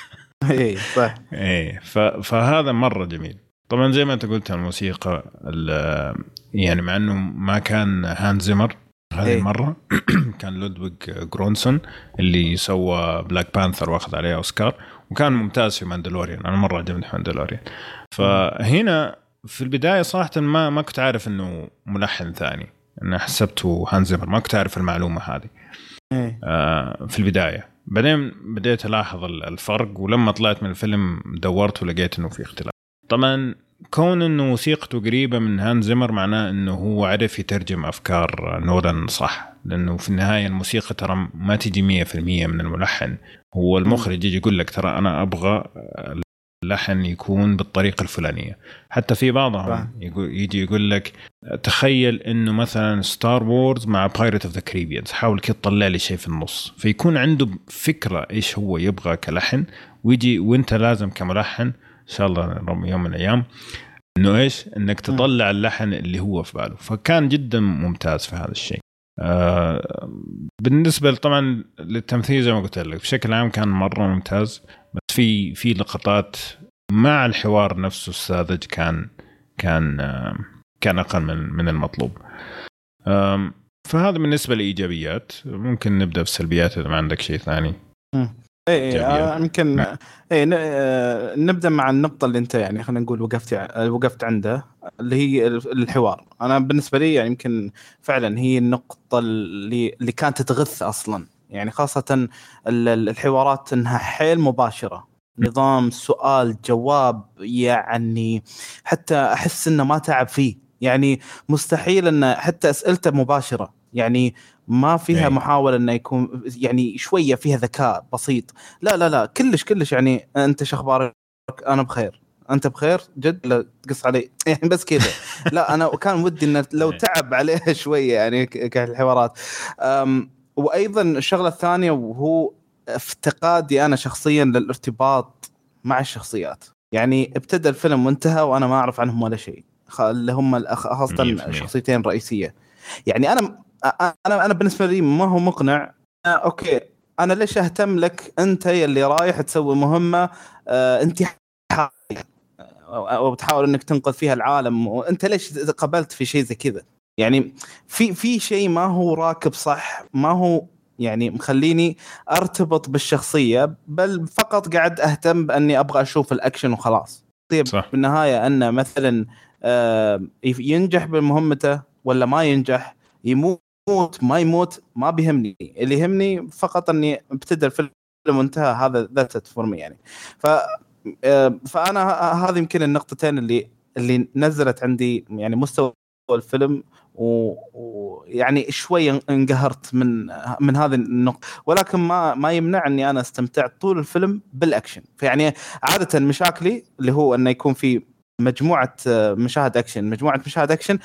اي صح. إيه ف- فهذا مرة جميل. طبعا زي ما أنت قلت الموسيقى ال- يعني مع إنه ما كان هانز زيمر هذه إيه. المرة كان لودويج جورانسون اللي سوى Black Panther وأخذ عليه أوسكار وكان ممتاز في Mandalorian. أنا مرة عجبني في Mandalorian. فهنا في البداية صراحة ما ما كنت عارف إنه ملحن ثاني. أنا حسبته هانز زيمر. ما كنت عارف المعلومة هذه. اي آه، في البداية. بعدين بديت ألاحظ ال- الفرق ولما طلعت من الفيلم دورت ولقيت إنه في اختلاف. طبعا كون إنه موسيقته قريبة من هان زيمر معناه إنه هو عرف يترجم أفكار نولان صح؟ لأنه في النهاية الموسيقى ترى ما تجي 100% من الملحن. هو المخرج يجي يقول لك ترى أنا أبغى اللحن يكون بالطريقة الفلانية. حتى في بعضهم. يقول يجي يقول لك تخيل إنه مثلا Star Wars مع Pirates of the Caribbean حاول كده تطلع لي شيء في النص. فيكون عنده فكرة إيش هو يبغى كلحن ويجي وإنت لازم كملحن إن شاء الله يوم من الأيام إنه إيش؟ إنك تطلع اللحن اللي هو في باله فكان جدا ممتاز في هذا الشيء. آه بالنسبة طبعا للتمثيل زي ما قلت لك بشكل عام كان مرة ممتاز بس في في لقطات مع الحوار نفسه الساذج كان كان آه كان أقل من من المطلوب. فهذا بالنسبة لإيجابيات ممكن نبدأ بالسلبيات إذا ما عندك شيء ثاني. اي جميل. آه، يمكن نعم. اي آه، نبدأ مع النقطه اللي أنت يعني خلينا نقول وقفت وقفت عنده اللي هي ال- الحوار. أنا بالنسبة لي يعني يمكن فعلا هي النقطة اللي اللي كانت تغث أصلا. يعني خاصة ال- ال- الحوارات إنها حيل مباشرة. نظام سؤال جواب يعني حتى أحس إنه ما تعب فيه. يعني مستحيل ان حتى أسئلته مباشرة. يعني ما فيها إيه. محاولة إنه يكون يعني شوية فيها ذكاء بسيط. لا لا لا كلش كلش يعني أنت شو أخبارك؟ أنا بخير. أنت بخير؟ جد؟ لا تقص علي. يعني بس كذا. لا أنا كان ودي إنه لو إيه. تعب عليها شوية يعني كالحوارات. وأيضا الشغلة الثانية وهو افتقادي أنا شخصيا للارتباط مع الشخصيات. يعني ابتدى الفيلم وانتهى وأنا ما أعرف عنهم ولا شيء. اللي هم خاصة 100%. الشخصيتين الرئيسيه يعني أنا أنا أنا بالنسبة لي ما هو مقنع أوكي أنا ليش اهتم لك انت اللي رايح تسوي مهمه انتحاريه أو انك تنقذ فيها العالم وانت ليش قبلت في شيء زي كذا يعني في في شيء ما هو راكب صح ما هو يعني مخليني ارتبط بالشخصيه بل فقط قاعد اهتم باني أبغى أشوف الاكشن وخلاص طيب صح. بالنهايه انه مثلا ينجح بمهمته ولا ما ينجح يموت ما يموت ما بيهمني. اللي يهمني فقط إني ابتدى الفيلم وانتهى هذا that's for يعني. ف آه، فأنا هذه يمكن النقطتين اللي اللي نزلت عندي يعني مستوى الفيلم ويعني شوي انقهرت من من هذه النقطة. ولكن ما ما يمنع اني أنا استمتعت طول الفيلم بالأكشن. فيعني عادة مشاكلي اللي هو إنه يكون في مجموعة مشاهد أكشن. مجموعة مشاهد أكشن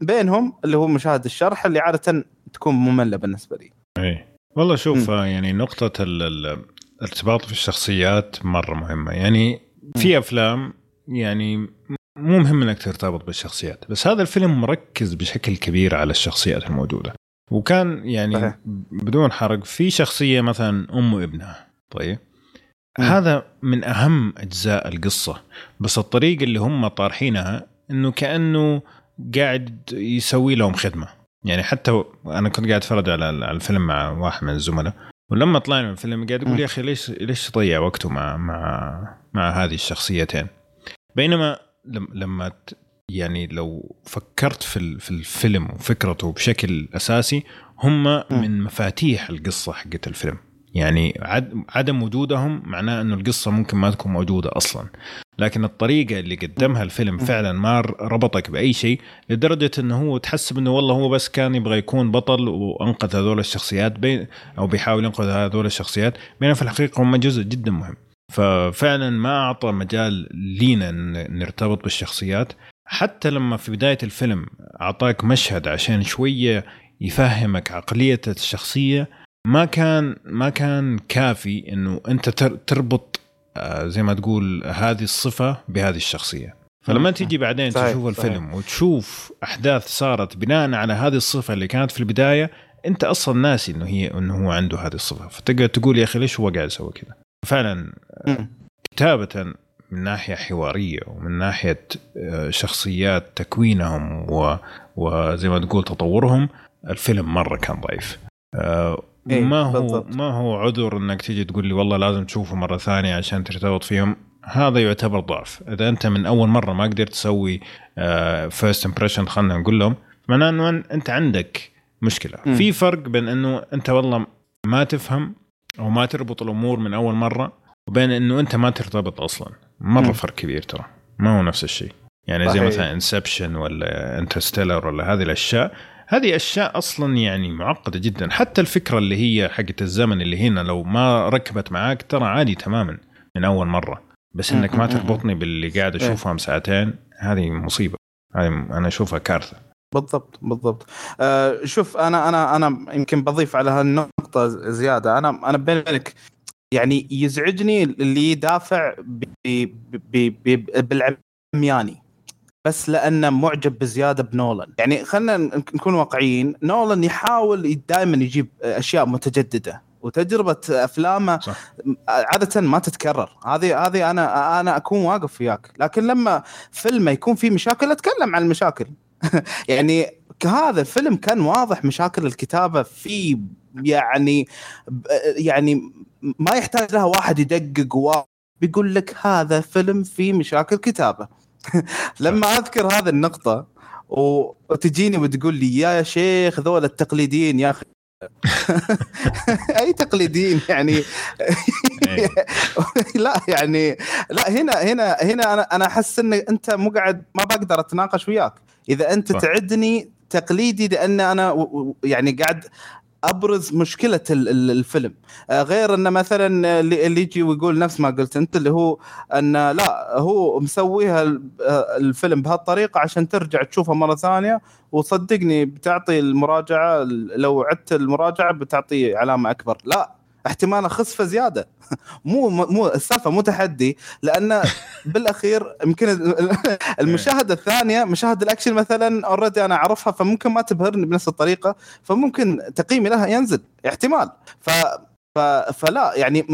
بينهم اللي هو مشاهد الشرح اللي عادة تكون مملة بالنسبة لي. إي. والله شوف م. يعني نقطة الارتباط في الشخصيات مرة مهمة. يعني في أفلام يعني مو مهم إنك ترتبط بالشخصيات بس هذا الفيلم مركز بشكل كبير على الشخصيات الموجودة. وكان يعني صحيح. بدون حرق في شخصية مثلا أم وابنها طيب. م. هذا من أهم أجزاء القصة بس الطريقة اللي هم طارحينها إنه كأنه قاعد يسوي لهم خدمة. يعني حتى أنا كنت قاعد أتفرج على الفيلم مع واحد من الزملاء ولما طلعنا من الفيلم قاعد يقول يا أخي ليش ليش تضيع وقته مع مع مع هذه الشخصيتين؟ بينما لما يعني لو فكرت في في الفيلم وفكرته بشكل أساسي هم من مفاتيح القصة حقت الفيلم. يعني عدم وجودهم معناه إنه القصة ممكن ما تكون موجودة أصلا. لكن الطريقة اللي قدمها الفيلم فعلا ما ربطك بأي شيء لدرجة إنه هو تحسب إنه والله هو بس كان يبغى يكون بطل وأنقذ هذول الشخصيات بين أو بيحاول ينقذ هذول الشخصيات بينما في الحقيقة هم جزء جدا مهم. ففعلا ما أعطى مجال لينا نرتبط بالشخصيات. حتى لما في بداية الفيلم أعطاك مشهد عشان شوية يفهمك عقلية الشخصية ما كان ما كان كافي إنه أنت تربط آه، زي ما تقول هذه الصفة بهذه الشخصية. فلما تيجي بعدين صحيح تشوف الفيلم صحيح. وتشوف أحداث صارت بناء على هذه الصفة اللي كانت في البداية أنت أصلا ناسي إنه هي إنه هو عنده هذه الصفة. فتقدر تقول يا أخي ليش هو قاعد يسوي كذا؟ فعلا كتابة من ناحية حوارية ومن ناحية آه، شخصيات تكوينهم وزي ما تقول تطورهم الفيلم مرة كان ضعيف. آه، إيه ما هو بالضبط. ما هو عذر إنك تيجي تقول لي والله لازم تشوفه مرة ثانية عشان ترتبط فيهم؟ هذا يعتبر ضعف. إذا أنت من أول مرة ما قدرت تسوي First impression خلينا نقول لهم معناه إنه أنت عندك مشكلة. م. في فرق بين إنه أنت والله ما تفهم أو ما تربط الأمور من أول مرة وبين إنه أنت ما ترتبط أصلا. مرة م. فرق كبير ترى. ما هو نفس الشيء. يعني زي مثلا Inception ولا Interstellar ولا هذه الأشياء هذه أشياء أصلا يعني معقدة جدا. حتى الفكرة اللي هي حقت الزمن اللي هنا لو ما ركبت معاك ترى عادي تماما من أول مرة. بس إنك ما تربطني باللي قاعد إيه. أشوفهم ساعتين هذه مصيبة. هذه أنا أشوفها كارثة. بالضبط بالضبط. آه شوف أنا أنا أنا يمكن بضيف على هالنقطة زيادة. أنا أنا بينك يعني يزعجني اللي يدافع بالعمياني. بس لأنه معجب بزيادة بنولان. يعني خلينا نكون واقعيين. نولان يحاول دائما يجيب أشياء متجددة وتجربة أفلامه صح. عادة ما تتكرر. هذه هذه أنا أنا أكون واقف وياك. لكن لما فيلمه يكون فيه مشاكل أتكلم عن المشاكل. يعني هذا الفيلم كان واضح مشاكل الكتابة فيه. يعني يعني ما يحتاج لها واحد يدقق بيقول لك هذا فيلم فيه مشاكل كتابة. لما أذكر هذه النقطة وتجيني وتقول لي يا شيخ ذول التقليديين يا أخي. أي تقليديين يعني. لا يعني لا هنا هنا هنا أنا أنا أحس إن أنت مو قاعد ما بقدر أتناقش وياك. إذا أنت تعدني تقليدي لأن أنا يعني قاعد أبرز مشكلة الفيلم. آه، غير انه مثلا اللي يجي ويقول نفس ما قلت أنت اللي هو إن لا هو مسويها آه، الفيلم بهالطريقة عشان ترجع تشوفها مرة ثانية وصدقني بتعطي المراجعة لو عدت المراجعة بتعطي علامة أكبر. لا احتمال اخسفه زيادة. مو مو السالفة مو تحدي لأن بالأخير يمكن المشاهدة الثانية مشاهد الأكشن مثلا already أنا أعرفها فممكن ما تبهرني بنفس الطريقة فممكن تقييمي لها ينزل احتمال. ف فلا يعني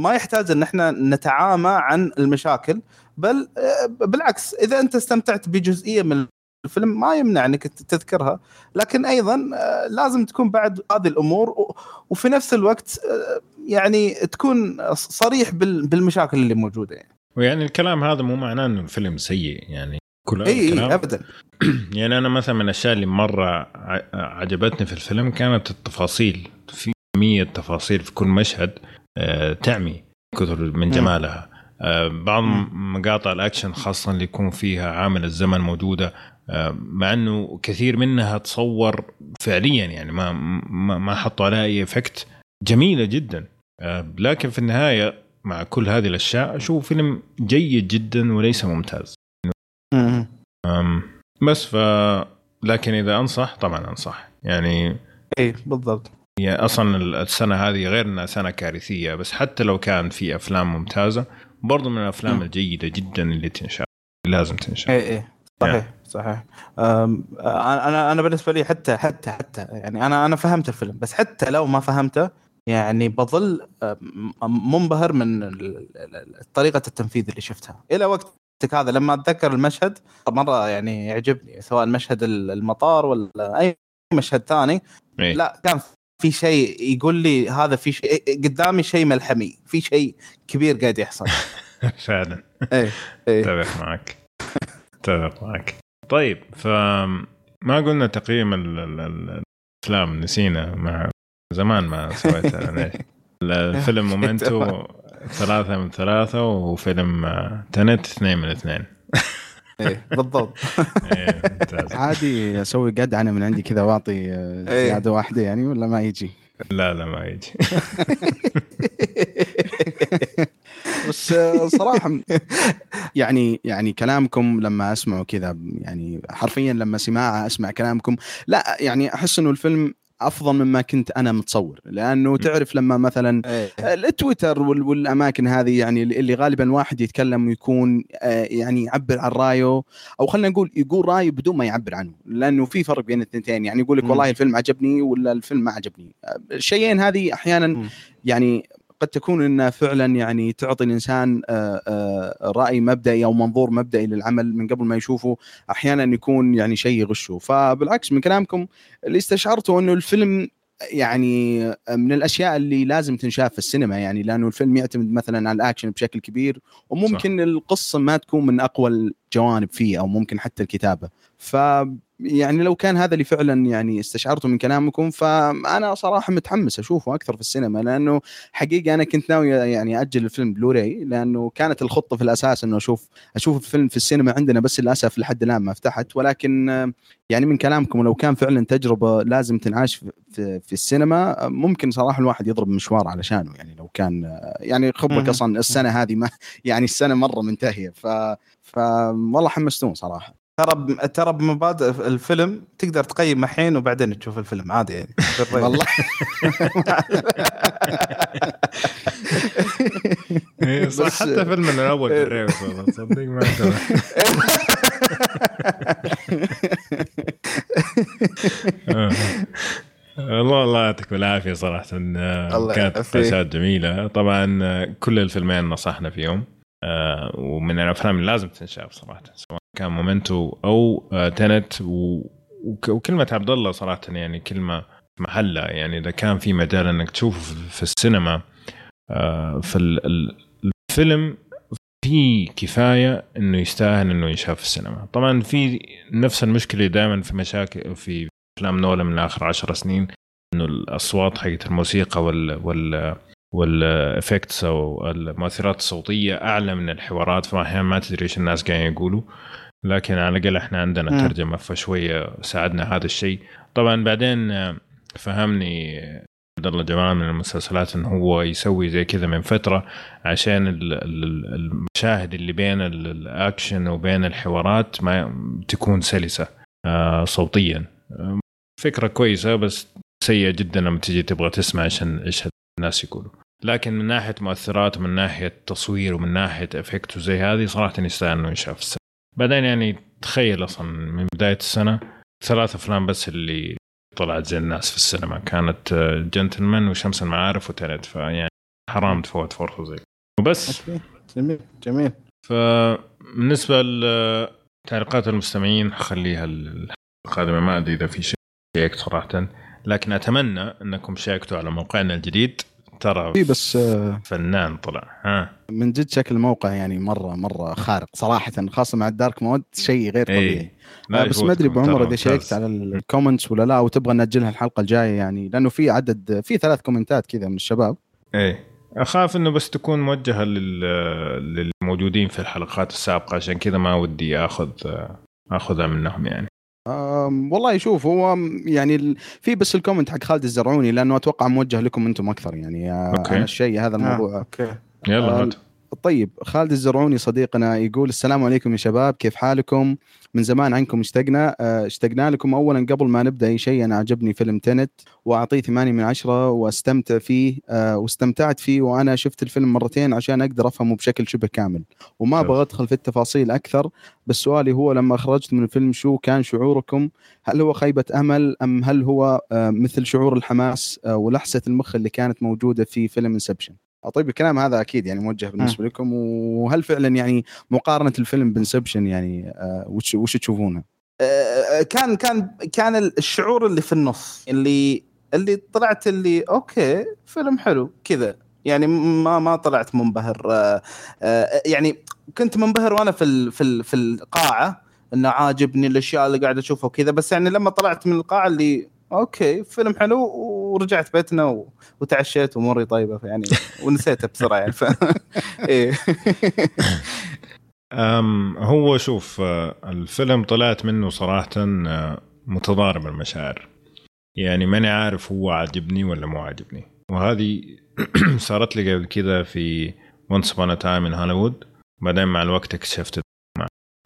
ما يحتاج إن إحنا نتعامى عن المشاكل بل بالعكس إذا أنت استمتعت بجزئية من الفيلم ما يمنع إنك تذكرها لكن أيضا آه، لازم تكون بعد هذه الأمور وفي نفس الوقت آه، يعني تكون صريح بالمشاكل اللي موجودة يعني. ويعني الكلام هذا مو معناه إنه الفيلم سيء يعني كل إي ابدا. يعني أنا مثلا من الأشياء اللي مرة عجبتني في الفيلم كانت التفاصيل. في كمية تفاصيل في كل مشهد آه، تعمي كثر من جمالها. بعض مقاطع الأكشن خاصة اللي يكون فيها عامل الزمن موجودة مع إنه كثير منها تصور فعليا يعني ما ما, ما حطوا عليها أي effect جميلة جدا. آه، لكن في النهاية مع كل هذه الأشياء أشوف فيلم جيد جدا وليس ممتاز. بس ف لكن إذا أنصح طبعا أنصح. يعني اي بالضبط. هي أصلا السنة هذه غير إنها سنة كارثية بس حتى لو كان في أفلام ممتازة برضو من الأفلام مم. الجيدة جدا اللي تنشاف لازم تنشاف اي اي صحيح. صحيح. أنا أنا بالنسبة لي حتى حتى حتى يعني أنا أنا فهمت الفيلم بس حتى لو ما فهمته يعني بظل منبهر من طريقة التنفيذ اللي شفتها. إلى وقتك هذا لما أتذكر المشهد مرة يعني يعجبني سواء مشهد المطار ولا أي مشهد ثاني إيه. لا كان في شيء يقول لي هذا في شيء قدامي شيء ملحمي في شيء كبير قاعد يحصل. فعلا. إيه إيه. اتفق معك. اتفق معك. طيب فما قلنا تقييم ال- ال- ال- الأفلام نسينا مع زمان ما سويتها أنا. الفيلم مومنتو ثلاثة من ثلاثة وفيلم آه، تنت اثنين من اثنين إيه بالضبط إيه، ممتاز. عادي أسوي قد أنا من عندي كذا واعطي آه، إيه. زيادة واحدة يعني ولا ما يجي لا لا ما يجي بس آه، صراحة يعني يعني كلامكم لما أسمعه كذا يعني حرفيا لما سماعه أسمع كلامكم لا يعني أحس إنه الفيلم أفضل مما كنت أنا متصور. لأنه تعرف لما مثلا إيه. التويتر وال- والأماكن هذه يعني اللي غالبا واحد يتكلم ويكون آه، يعني يعبر عن رأيه أو خلينا نقول يقول رأيه بدون ما يعبر عنه. لأنه في فرق بين الثنتين يعني يقول لك. والله الفيلم عجبني ولا الفيلم ما عجبني. آه، الشيئين هذه أحيانا. يعني قد تكون انها فعلا يعني تعطي الإنسان آه، آه، رأي مبدئي أو منظور مبدئي للعمل من قبل ما يشوفه أحيانا يكون يعني شيء يغشه. فبالعكس من كلامكم اللي استشعرته إنه الفيلم يعني من الأشياء اللي لازم تنشاف في السينما. يعني لأنه الفيلم يعتمد مثلا على الأكشن بشكل كبير وممكن صح. القصة ما تكون من أقوى الجوانب فيه أو ممكن حتى الكتابة. ف يعني لو كان هذا اللي فعلا يعني استشعرته من كلامكم فأنا صراحة متحمس أشوفه أكثر في السينما لأنه حقيقه أنا كنت ناوي يعني أجل الفيلم بلوراي لأنه كانت الخطة في الأساس إنه أشوف أشوف الفيلم في السينما عندنا بس للأسف لحد الآن ما فتحت. ولكن يعني من كلامكم لو كان فعلا تجربة لازم تنعاش في, في السينما ممكن صراحة الواحد يضرب مشوار علشانه يعني لو كان يعني خبرك أصلا السنة هذه ما يعني السنة مرة منتهية. ف ف والله حمستون صراحة. ترى ترى بمبادئ الفيلم تقدر تقيم الحين وبعدين تشوف الفيلم عادي يعني. والله. صح حتى فيلم الأول بالريوس والله تصدق ما والله الله يعطيكم العافية صراحة. كانت قياسات جميلة. طبعا كل الفيلمين نصحنا فيهم. ومن الأفلام اللي لازم تنشاف صراحة سواء كان مومنتو أو تنت وكلمة عبد الله صراحة يعني كلمة محلها يعني إذا كان في مجال إنك تشوفه في السينما في الفيلم في كفاية إنه يستاهل إنه ينشاف في السينما. طبعا في نفس المشكلة دائما في مشاكل في أفلام نولان من اخر عشر سنين إنه الأصوات حقت الموسيقى وال وال وال effects أو المؤثرات الصوتية أعلى من الحوارات فاحيانا ما تدري إيش الناس قاعدين يقولوا. لكن على الأقل إحنا عندنا ترجمة فشوية ساعدنا هذا الشيء. طبعا بعدين فهمني عبد الله جمال من المسلسلات إنه هو يسوي زي كذا من فترة عشان المشاهد اللي بين الأكشن وبين الحوارات ما تكون سلسة صوتيا. فكرة كويسة بس سيئة جدا لما تجي تبغى تسمع عشان إيش الناس يقولوا. لكن من ناحية مؤثرات ومن ناحية تصوير ومن ناحية افكت وزي هذه صراحة يستاهل إنه ينشاف بعدين يعني تخيل أصلا من بداية السنة ثلاث أفلام بس اللي طلعت زي الناس في السينما. كانت جنتلمان وشمس المعارف وتنت. فيعني حرام تفوت فرصة زي وبس. جميل. جميل. فبالنسبه لتعليقات المستمعين خليها القادمة. ما أدري إذا في شيء شيكت صراحة لكن أتمنى أنكم شاركتوا على موقعنا الجديد. ترى في بس فنان طلع ها؟ من جد شكل الموقع يعني مرة مرة خارق صراحة خاصة مع ال dark mode شيء غير طبيعي. لا بس ما أدري ابو عمر إذا شيكت على ال comments ولا لا وتبغى ناجلها الحلقة الجاية يعني لأنه في عدد في ثلاث كومنتات كذا من الشباب. إيه. أخاف إنه بس تكون موجهة لل... للموجودين في الحلقات السابقة عشان كذا ما ودي آخذ آخذها منهم يعني. والله شوف هو يعني ال- في بس ال comment حق خالد الزرعوني لأنه أتوقع موجه لكم أنتم أكثر يعني آه، okay. أنا الشيء هذا آه، الموضوع. okay. يلا آه، هات. طيب خالد الزرعوني صديقنا يقول السلام عليكم يا شباب كيف حالكم؟ من زمان عنكم اشتقنا آه، اشتقنا لكم اولا قبل ما نبدأ أي شيء. أنا عجبني فيلم Tenet وأعطيه 8 من 10 واستمتع فيه آه، واستمتعت فيه وأنا شفت الفيلم مرتين عشان أقدر أفهمه بشكل شبه كامل. وما. أبغى ادخل في التفاصيل أكثر بس سؤالي هو لما خرجت من الفيلم شو كان شعوركم؟ هل هو خيبة أمل أم هل هو آه، مثل شعور الحماس ولحسة المخ اللي كانت موجودة في فيلم انسبشن طيب الكلام هذا أكيد يعني موجه بالنسبة لكم. وهل فعلا يعني مقارنة الفيلم بإنسبشن يعني آه، وش وش تشوفونها؟ آه، كان كان كان الشعور اللي في النص اللي اللي طلعت اللي okay فيلم حلو كذا. يعني ما ما طلعت منبهر آه، آه، يعني كنت منبهر وأنا في ال- في ال- في القاعة إنه عاجبني الأشياء اللي قاعد أشوفها وكذا. بس يعني لما طلعت من القاعة اللي okay فيلم حلو ورجعت بيتنا و... وتعشيت واموري طيبة يعني ونسيته بسرعة يعني ف... إيه. أم هو شوف آه، الفيلم طلعت منه صراحة آه، متضارب المشاعر. يعني ماني عارف هو عاجبني ولا مو عاجبني. وهذه صارت لي قبل كذا في Once Upon a Time in Hollywood. بعدين مع الوقت اكتشفت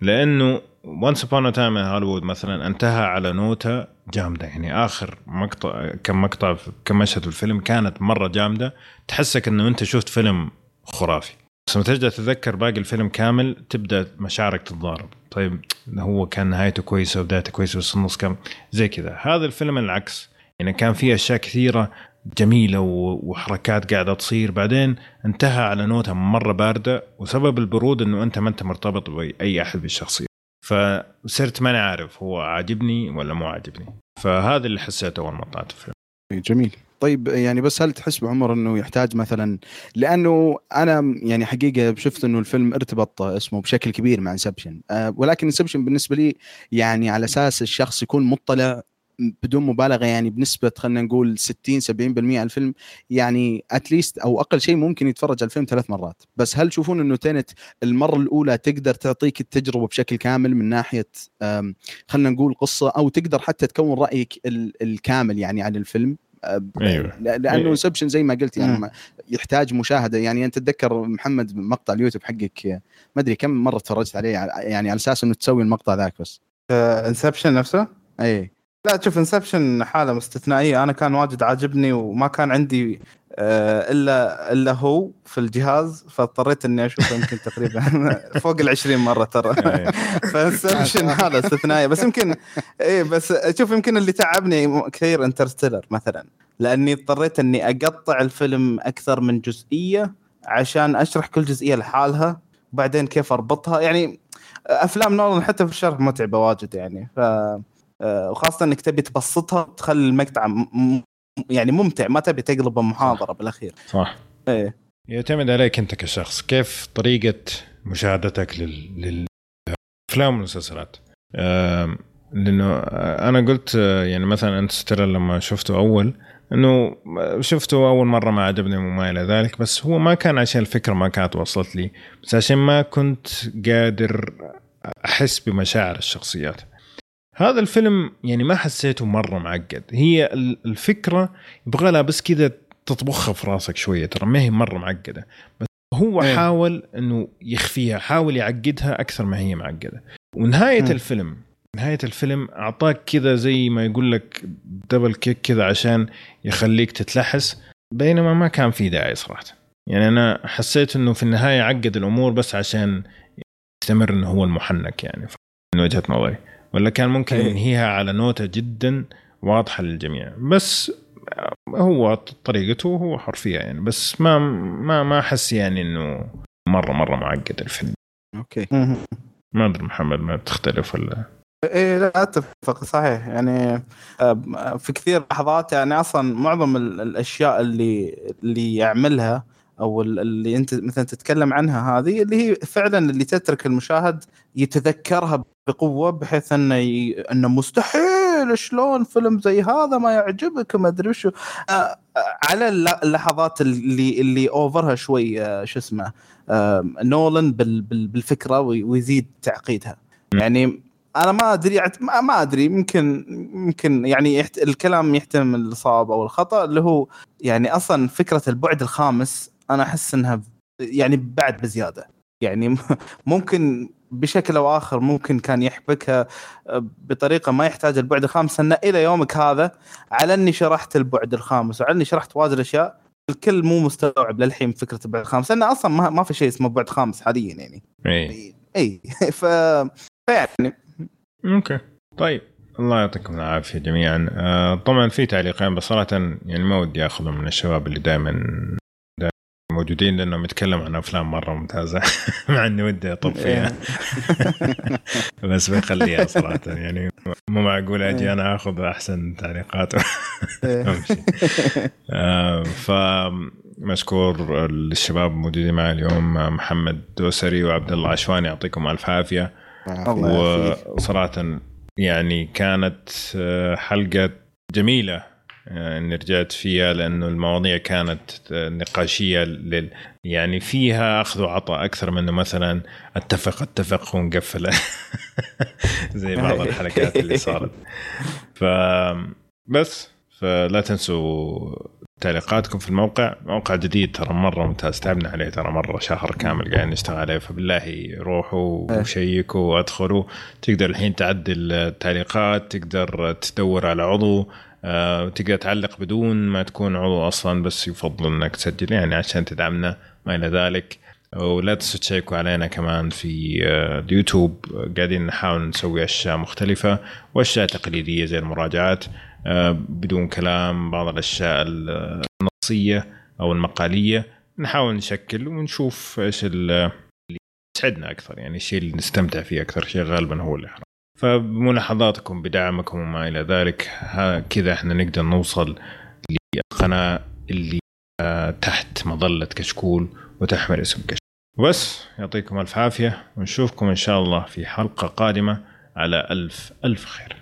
لأنه Upon a Time in Hollywood مثلا انتهى على نوتة جامدة. يعني آخر مقطع كم مقطع كم مشهد في الفيلم كانت مرة جامدة. تحسك إنه أنت شفت فيلم خرافي. بس لما ترجع تتذكر باقي الفيلم كامل تبدأ مشاعرك تتضارب. طيب هو كان نهايته كويسة وبدايته كويسة بس النص كم زي كذا. هذا الفيلم العكس. يعني كان فيه أشياء كثيرة جميلة وحركات قاعدة تصير. بعدين انتهى على نوتة مرة باردة. وسبب البرود إنه أنت ما أنت مرتبط بأي أحد بالشخصية. فصرت ماني عارف هو عاجبني ولا مو عاجبني. فهذا اللي حسيته أول ما طلعت الفيلم. جميل. طيب يعني بس هل تحس بعمر إنه يحتاج مثلا لأنه أنا يعني حقيقة شفت إنه الفيلم ارتبط اسمه بشكل كبير مع Inception أه ولكن Inception بالنسبة لي يعني على أساس الشخص يكون مطلع بدون مبالغة يعني بنسبة خلينا نقول 60 70% على الفيلم يعني at least أو أقل شيء ممكن يتفرج على الفيلم ثلاث مرات بس هل تشوفون إنه Tenet المرة الأولى تقدر تعطيك التجربة بشكل كامل من ناحية خلينا نقول قصة أو تقدر حتى تكون رأيك ال- الكامل يعني عن الفيلم أه، أيوة. لا- لأنه أيوة. Inception زي ما قلت يعني. ما- يحتاج مشاهدة يعني أنت تتذكر محمد مقطع اليوتيوب حقك ما أدري كم مرة تفرجت عليه يعني على أساس إنه تسوي المقطع ذاك بس Inception نفسه اي لا شوف Inception حالة استثنائيه أنا كان واجد عاجبني وما كان عندي آه، إلا إلا هو في الجهاز فاضطريت إني أشوفه يمكن تقريبا فوق ال 20 مرة ترى. أيوة. فإنسبشن حالة استثنائية. بس يمكن إيه بس شوف يمكن اللي تعبني كثير انترستيلر مثلا لأني اضطريت إني أقطع الفيلم أكثر من جزئية عشان أشرح كل جزئية لحالها وبعدين كيف أربطها. يعني أفلام نولان حتى في الشرح متعبة واجد يعني. ف وخاصة إنك تبي تبسطها تخلي المقطع م- يعني ممتع ما تبي تقلبه محاضرة بالأخير. صح. إيه. يعتمد عليك أنت كشخص. كيف طريقة مشاهدتك لل... للافلام والمسلسلات؟ لأنه آه، أنا قلت آه، يعني مثلا انترستيلر لما شفته أول إنه شفته أول مرة ما عجبني وما إلى ذلك بس هو ما كان عشان الفكرة ما كانت وصلت لي بس عشان ما كنت قادر أحس بمشاعر الشخصيات. هذا الفيلم يعني ما حسيته مرة معقد. هي ال- الفكرة يبغى لها بس كذا تطبخها في راسك شوية ترى ما هي مرة معقدة. بس هو إيه. حاول إنه يخفيها حاول يعقدها أكثر ما هي معقدة. ونهاية مم. الفيلم نهاية الفيلم أعطاك كذا زي ما يقول لك دبل كيك كذا عشان يخليك تتلحس بينما ما كان في داعي صراحة. يعني أنا حسيت إنه في النهاية عقد الأمور بس عشان يستمر إنه هو المحنك يعني من وجهة نظري. ولا كان ممكن إيه. ينهيها على نوتة جدا واضحة للجميع. بس هو طريقته هو حر فيها يعني. بس ما ما ما أحس يعني إنه مرة مرة معقد الفيلم. أوكي. ما أدري محمد ما تختلف ولا؟ إيه لا أتفق صحيح. يعني آه، في كثير لحظات يعني أصلا معظم ال- الأشياء اللي اللي يعملها أو ال- اللي أنت مثلا تتكلم عنها هذه اللي هي فعلا اللي تترك المشاهد يتذكرها بقوة بحيث أنه ي... أنه مستحيل شلون فيلم زي هذا ما يعجبك ما أدري وشو آه، على الل- اللحظات اللي اللي أوفرها شوي آه، شو اسمه آه، نولن بال- بال- بالفكرة وي- ويزيد تعقيدها يعني أنا ما أدري ما, ما أدري يمكن يمكن يعني. الكلام يحتمل الصواب أو الخطأ اللي هو يعني أصلا فكرة البعد الخامس أنا أحس إنها يعني بعد بزيادة. يعني ممكن بشكل أو آخر ممكن كان يحبكها بطريقة ما يحتاج البعد الخامس انه إلى يومك هذا على أني شرحت البعد الخامس وعلى أني شرحت واجد اشياء الكل مو مستوعب للحين فكرة البعد الخامس لأنه أصلا ما, ما في شيء اسمه بعد خامس حاليا يعني. إي. إي. ف... فيعني. okay. طيب. الله يعطيكم العافية جميعا. آه طبعا في تعليقين بس صراحة يعني ما ودي آخذهم من الشباب اللي دائما موجودين لانهم يتكلموا عن أفلام مرة ممتازة. مع إني ودي أطب فيها. بس بخليها صراحة يعني مو معقول أجي أنا أخذ أحسن تعليقات. آه، فمشكور الشباب موجودين معي اليوم محمد دوسري وعبد الله عشواني يعطيكم ألف عافية. وصراحة يعني كانت آه، حلقة جميلة. اني رجعت فيها لأنه المواضيع كانت نقاشية لل يعني فيها أخذ وعطاء أكثر منه مثلا أتفق أتفق ونقفل. زي بعض الحلقات اللي صارت. ف بس فلا تنسوا تعليقاتكم في الموقع. موقع جديد ترى مرة ممتاز. تعبنا عليه ترى مرة. شهر كامل قاعدين نشتغل عليه. فبالله روحوا. وشيكوا وأدخلوا. تقدر الحين تعدل التعليقات تقدر تدور على عضو. آه، تقدر تعلق بدون ما تكون عضو أصلا بس يفضل إنك تسجل يعني عشان تدعمنا ما إلى ذلك ولا تنسوا تشيكوا علينا كمان في آه، اليوتيوب قاعدين نحاول نسوي أشياء مختلفة وأشياء تقليدية زي المراجعات آه، بدون كلام بعض الأشياء النصية أو المقالية نحاول نشكل ونشوف إيش اللي يسعدنا أكثر يعني الشيء اللي نستمتع فيه أكثر شيء غالبا هو اللي حرام. فبملاحظاتكم بدعمكم وما إلى ذلك. كذا إحنا نقدر نوصل للقناة اللي آه، تحت مظلة كشكول وتحمل اسم كشكول. وبس يعطيكم ألف عافية ونشوفكم إن شاء الله في حلقة قادمة. على ألف ألف خير.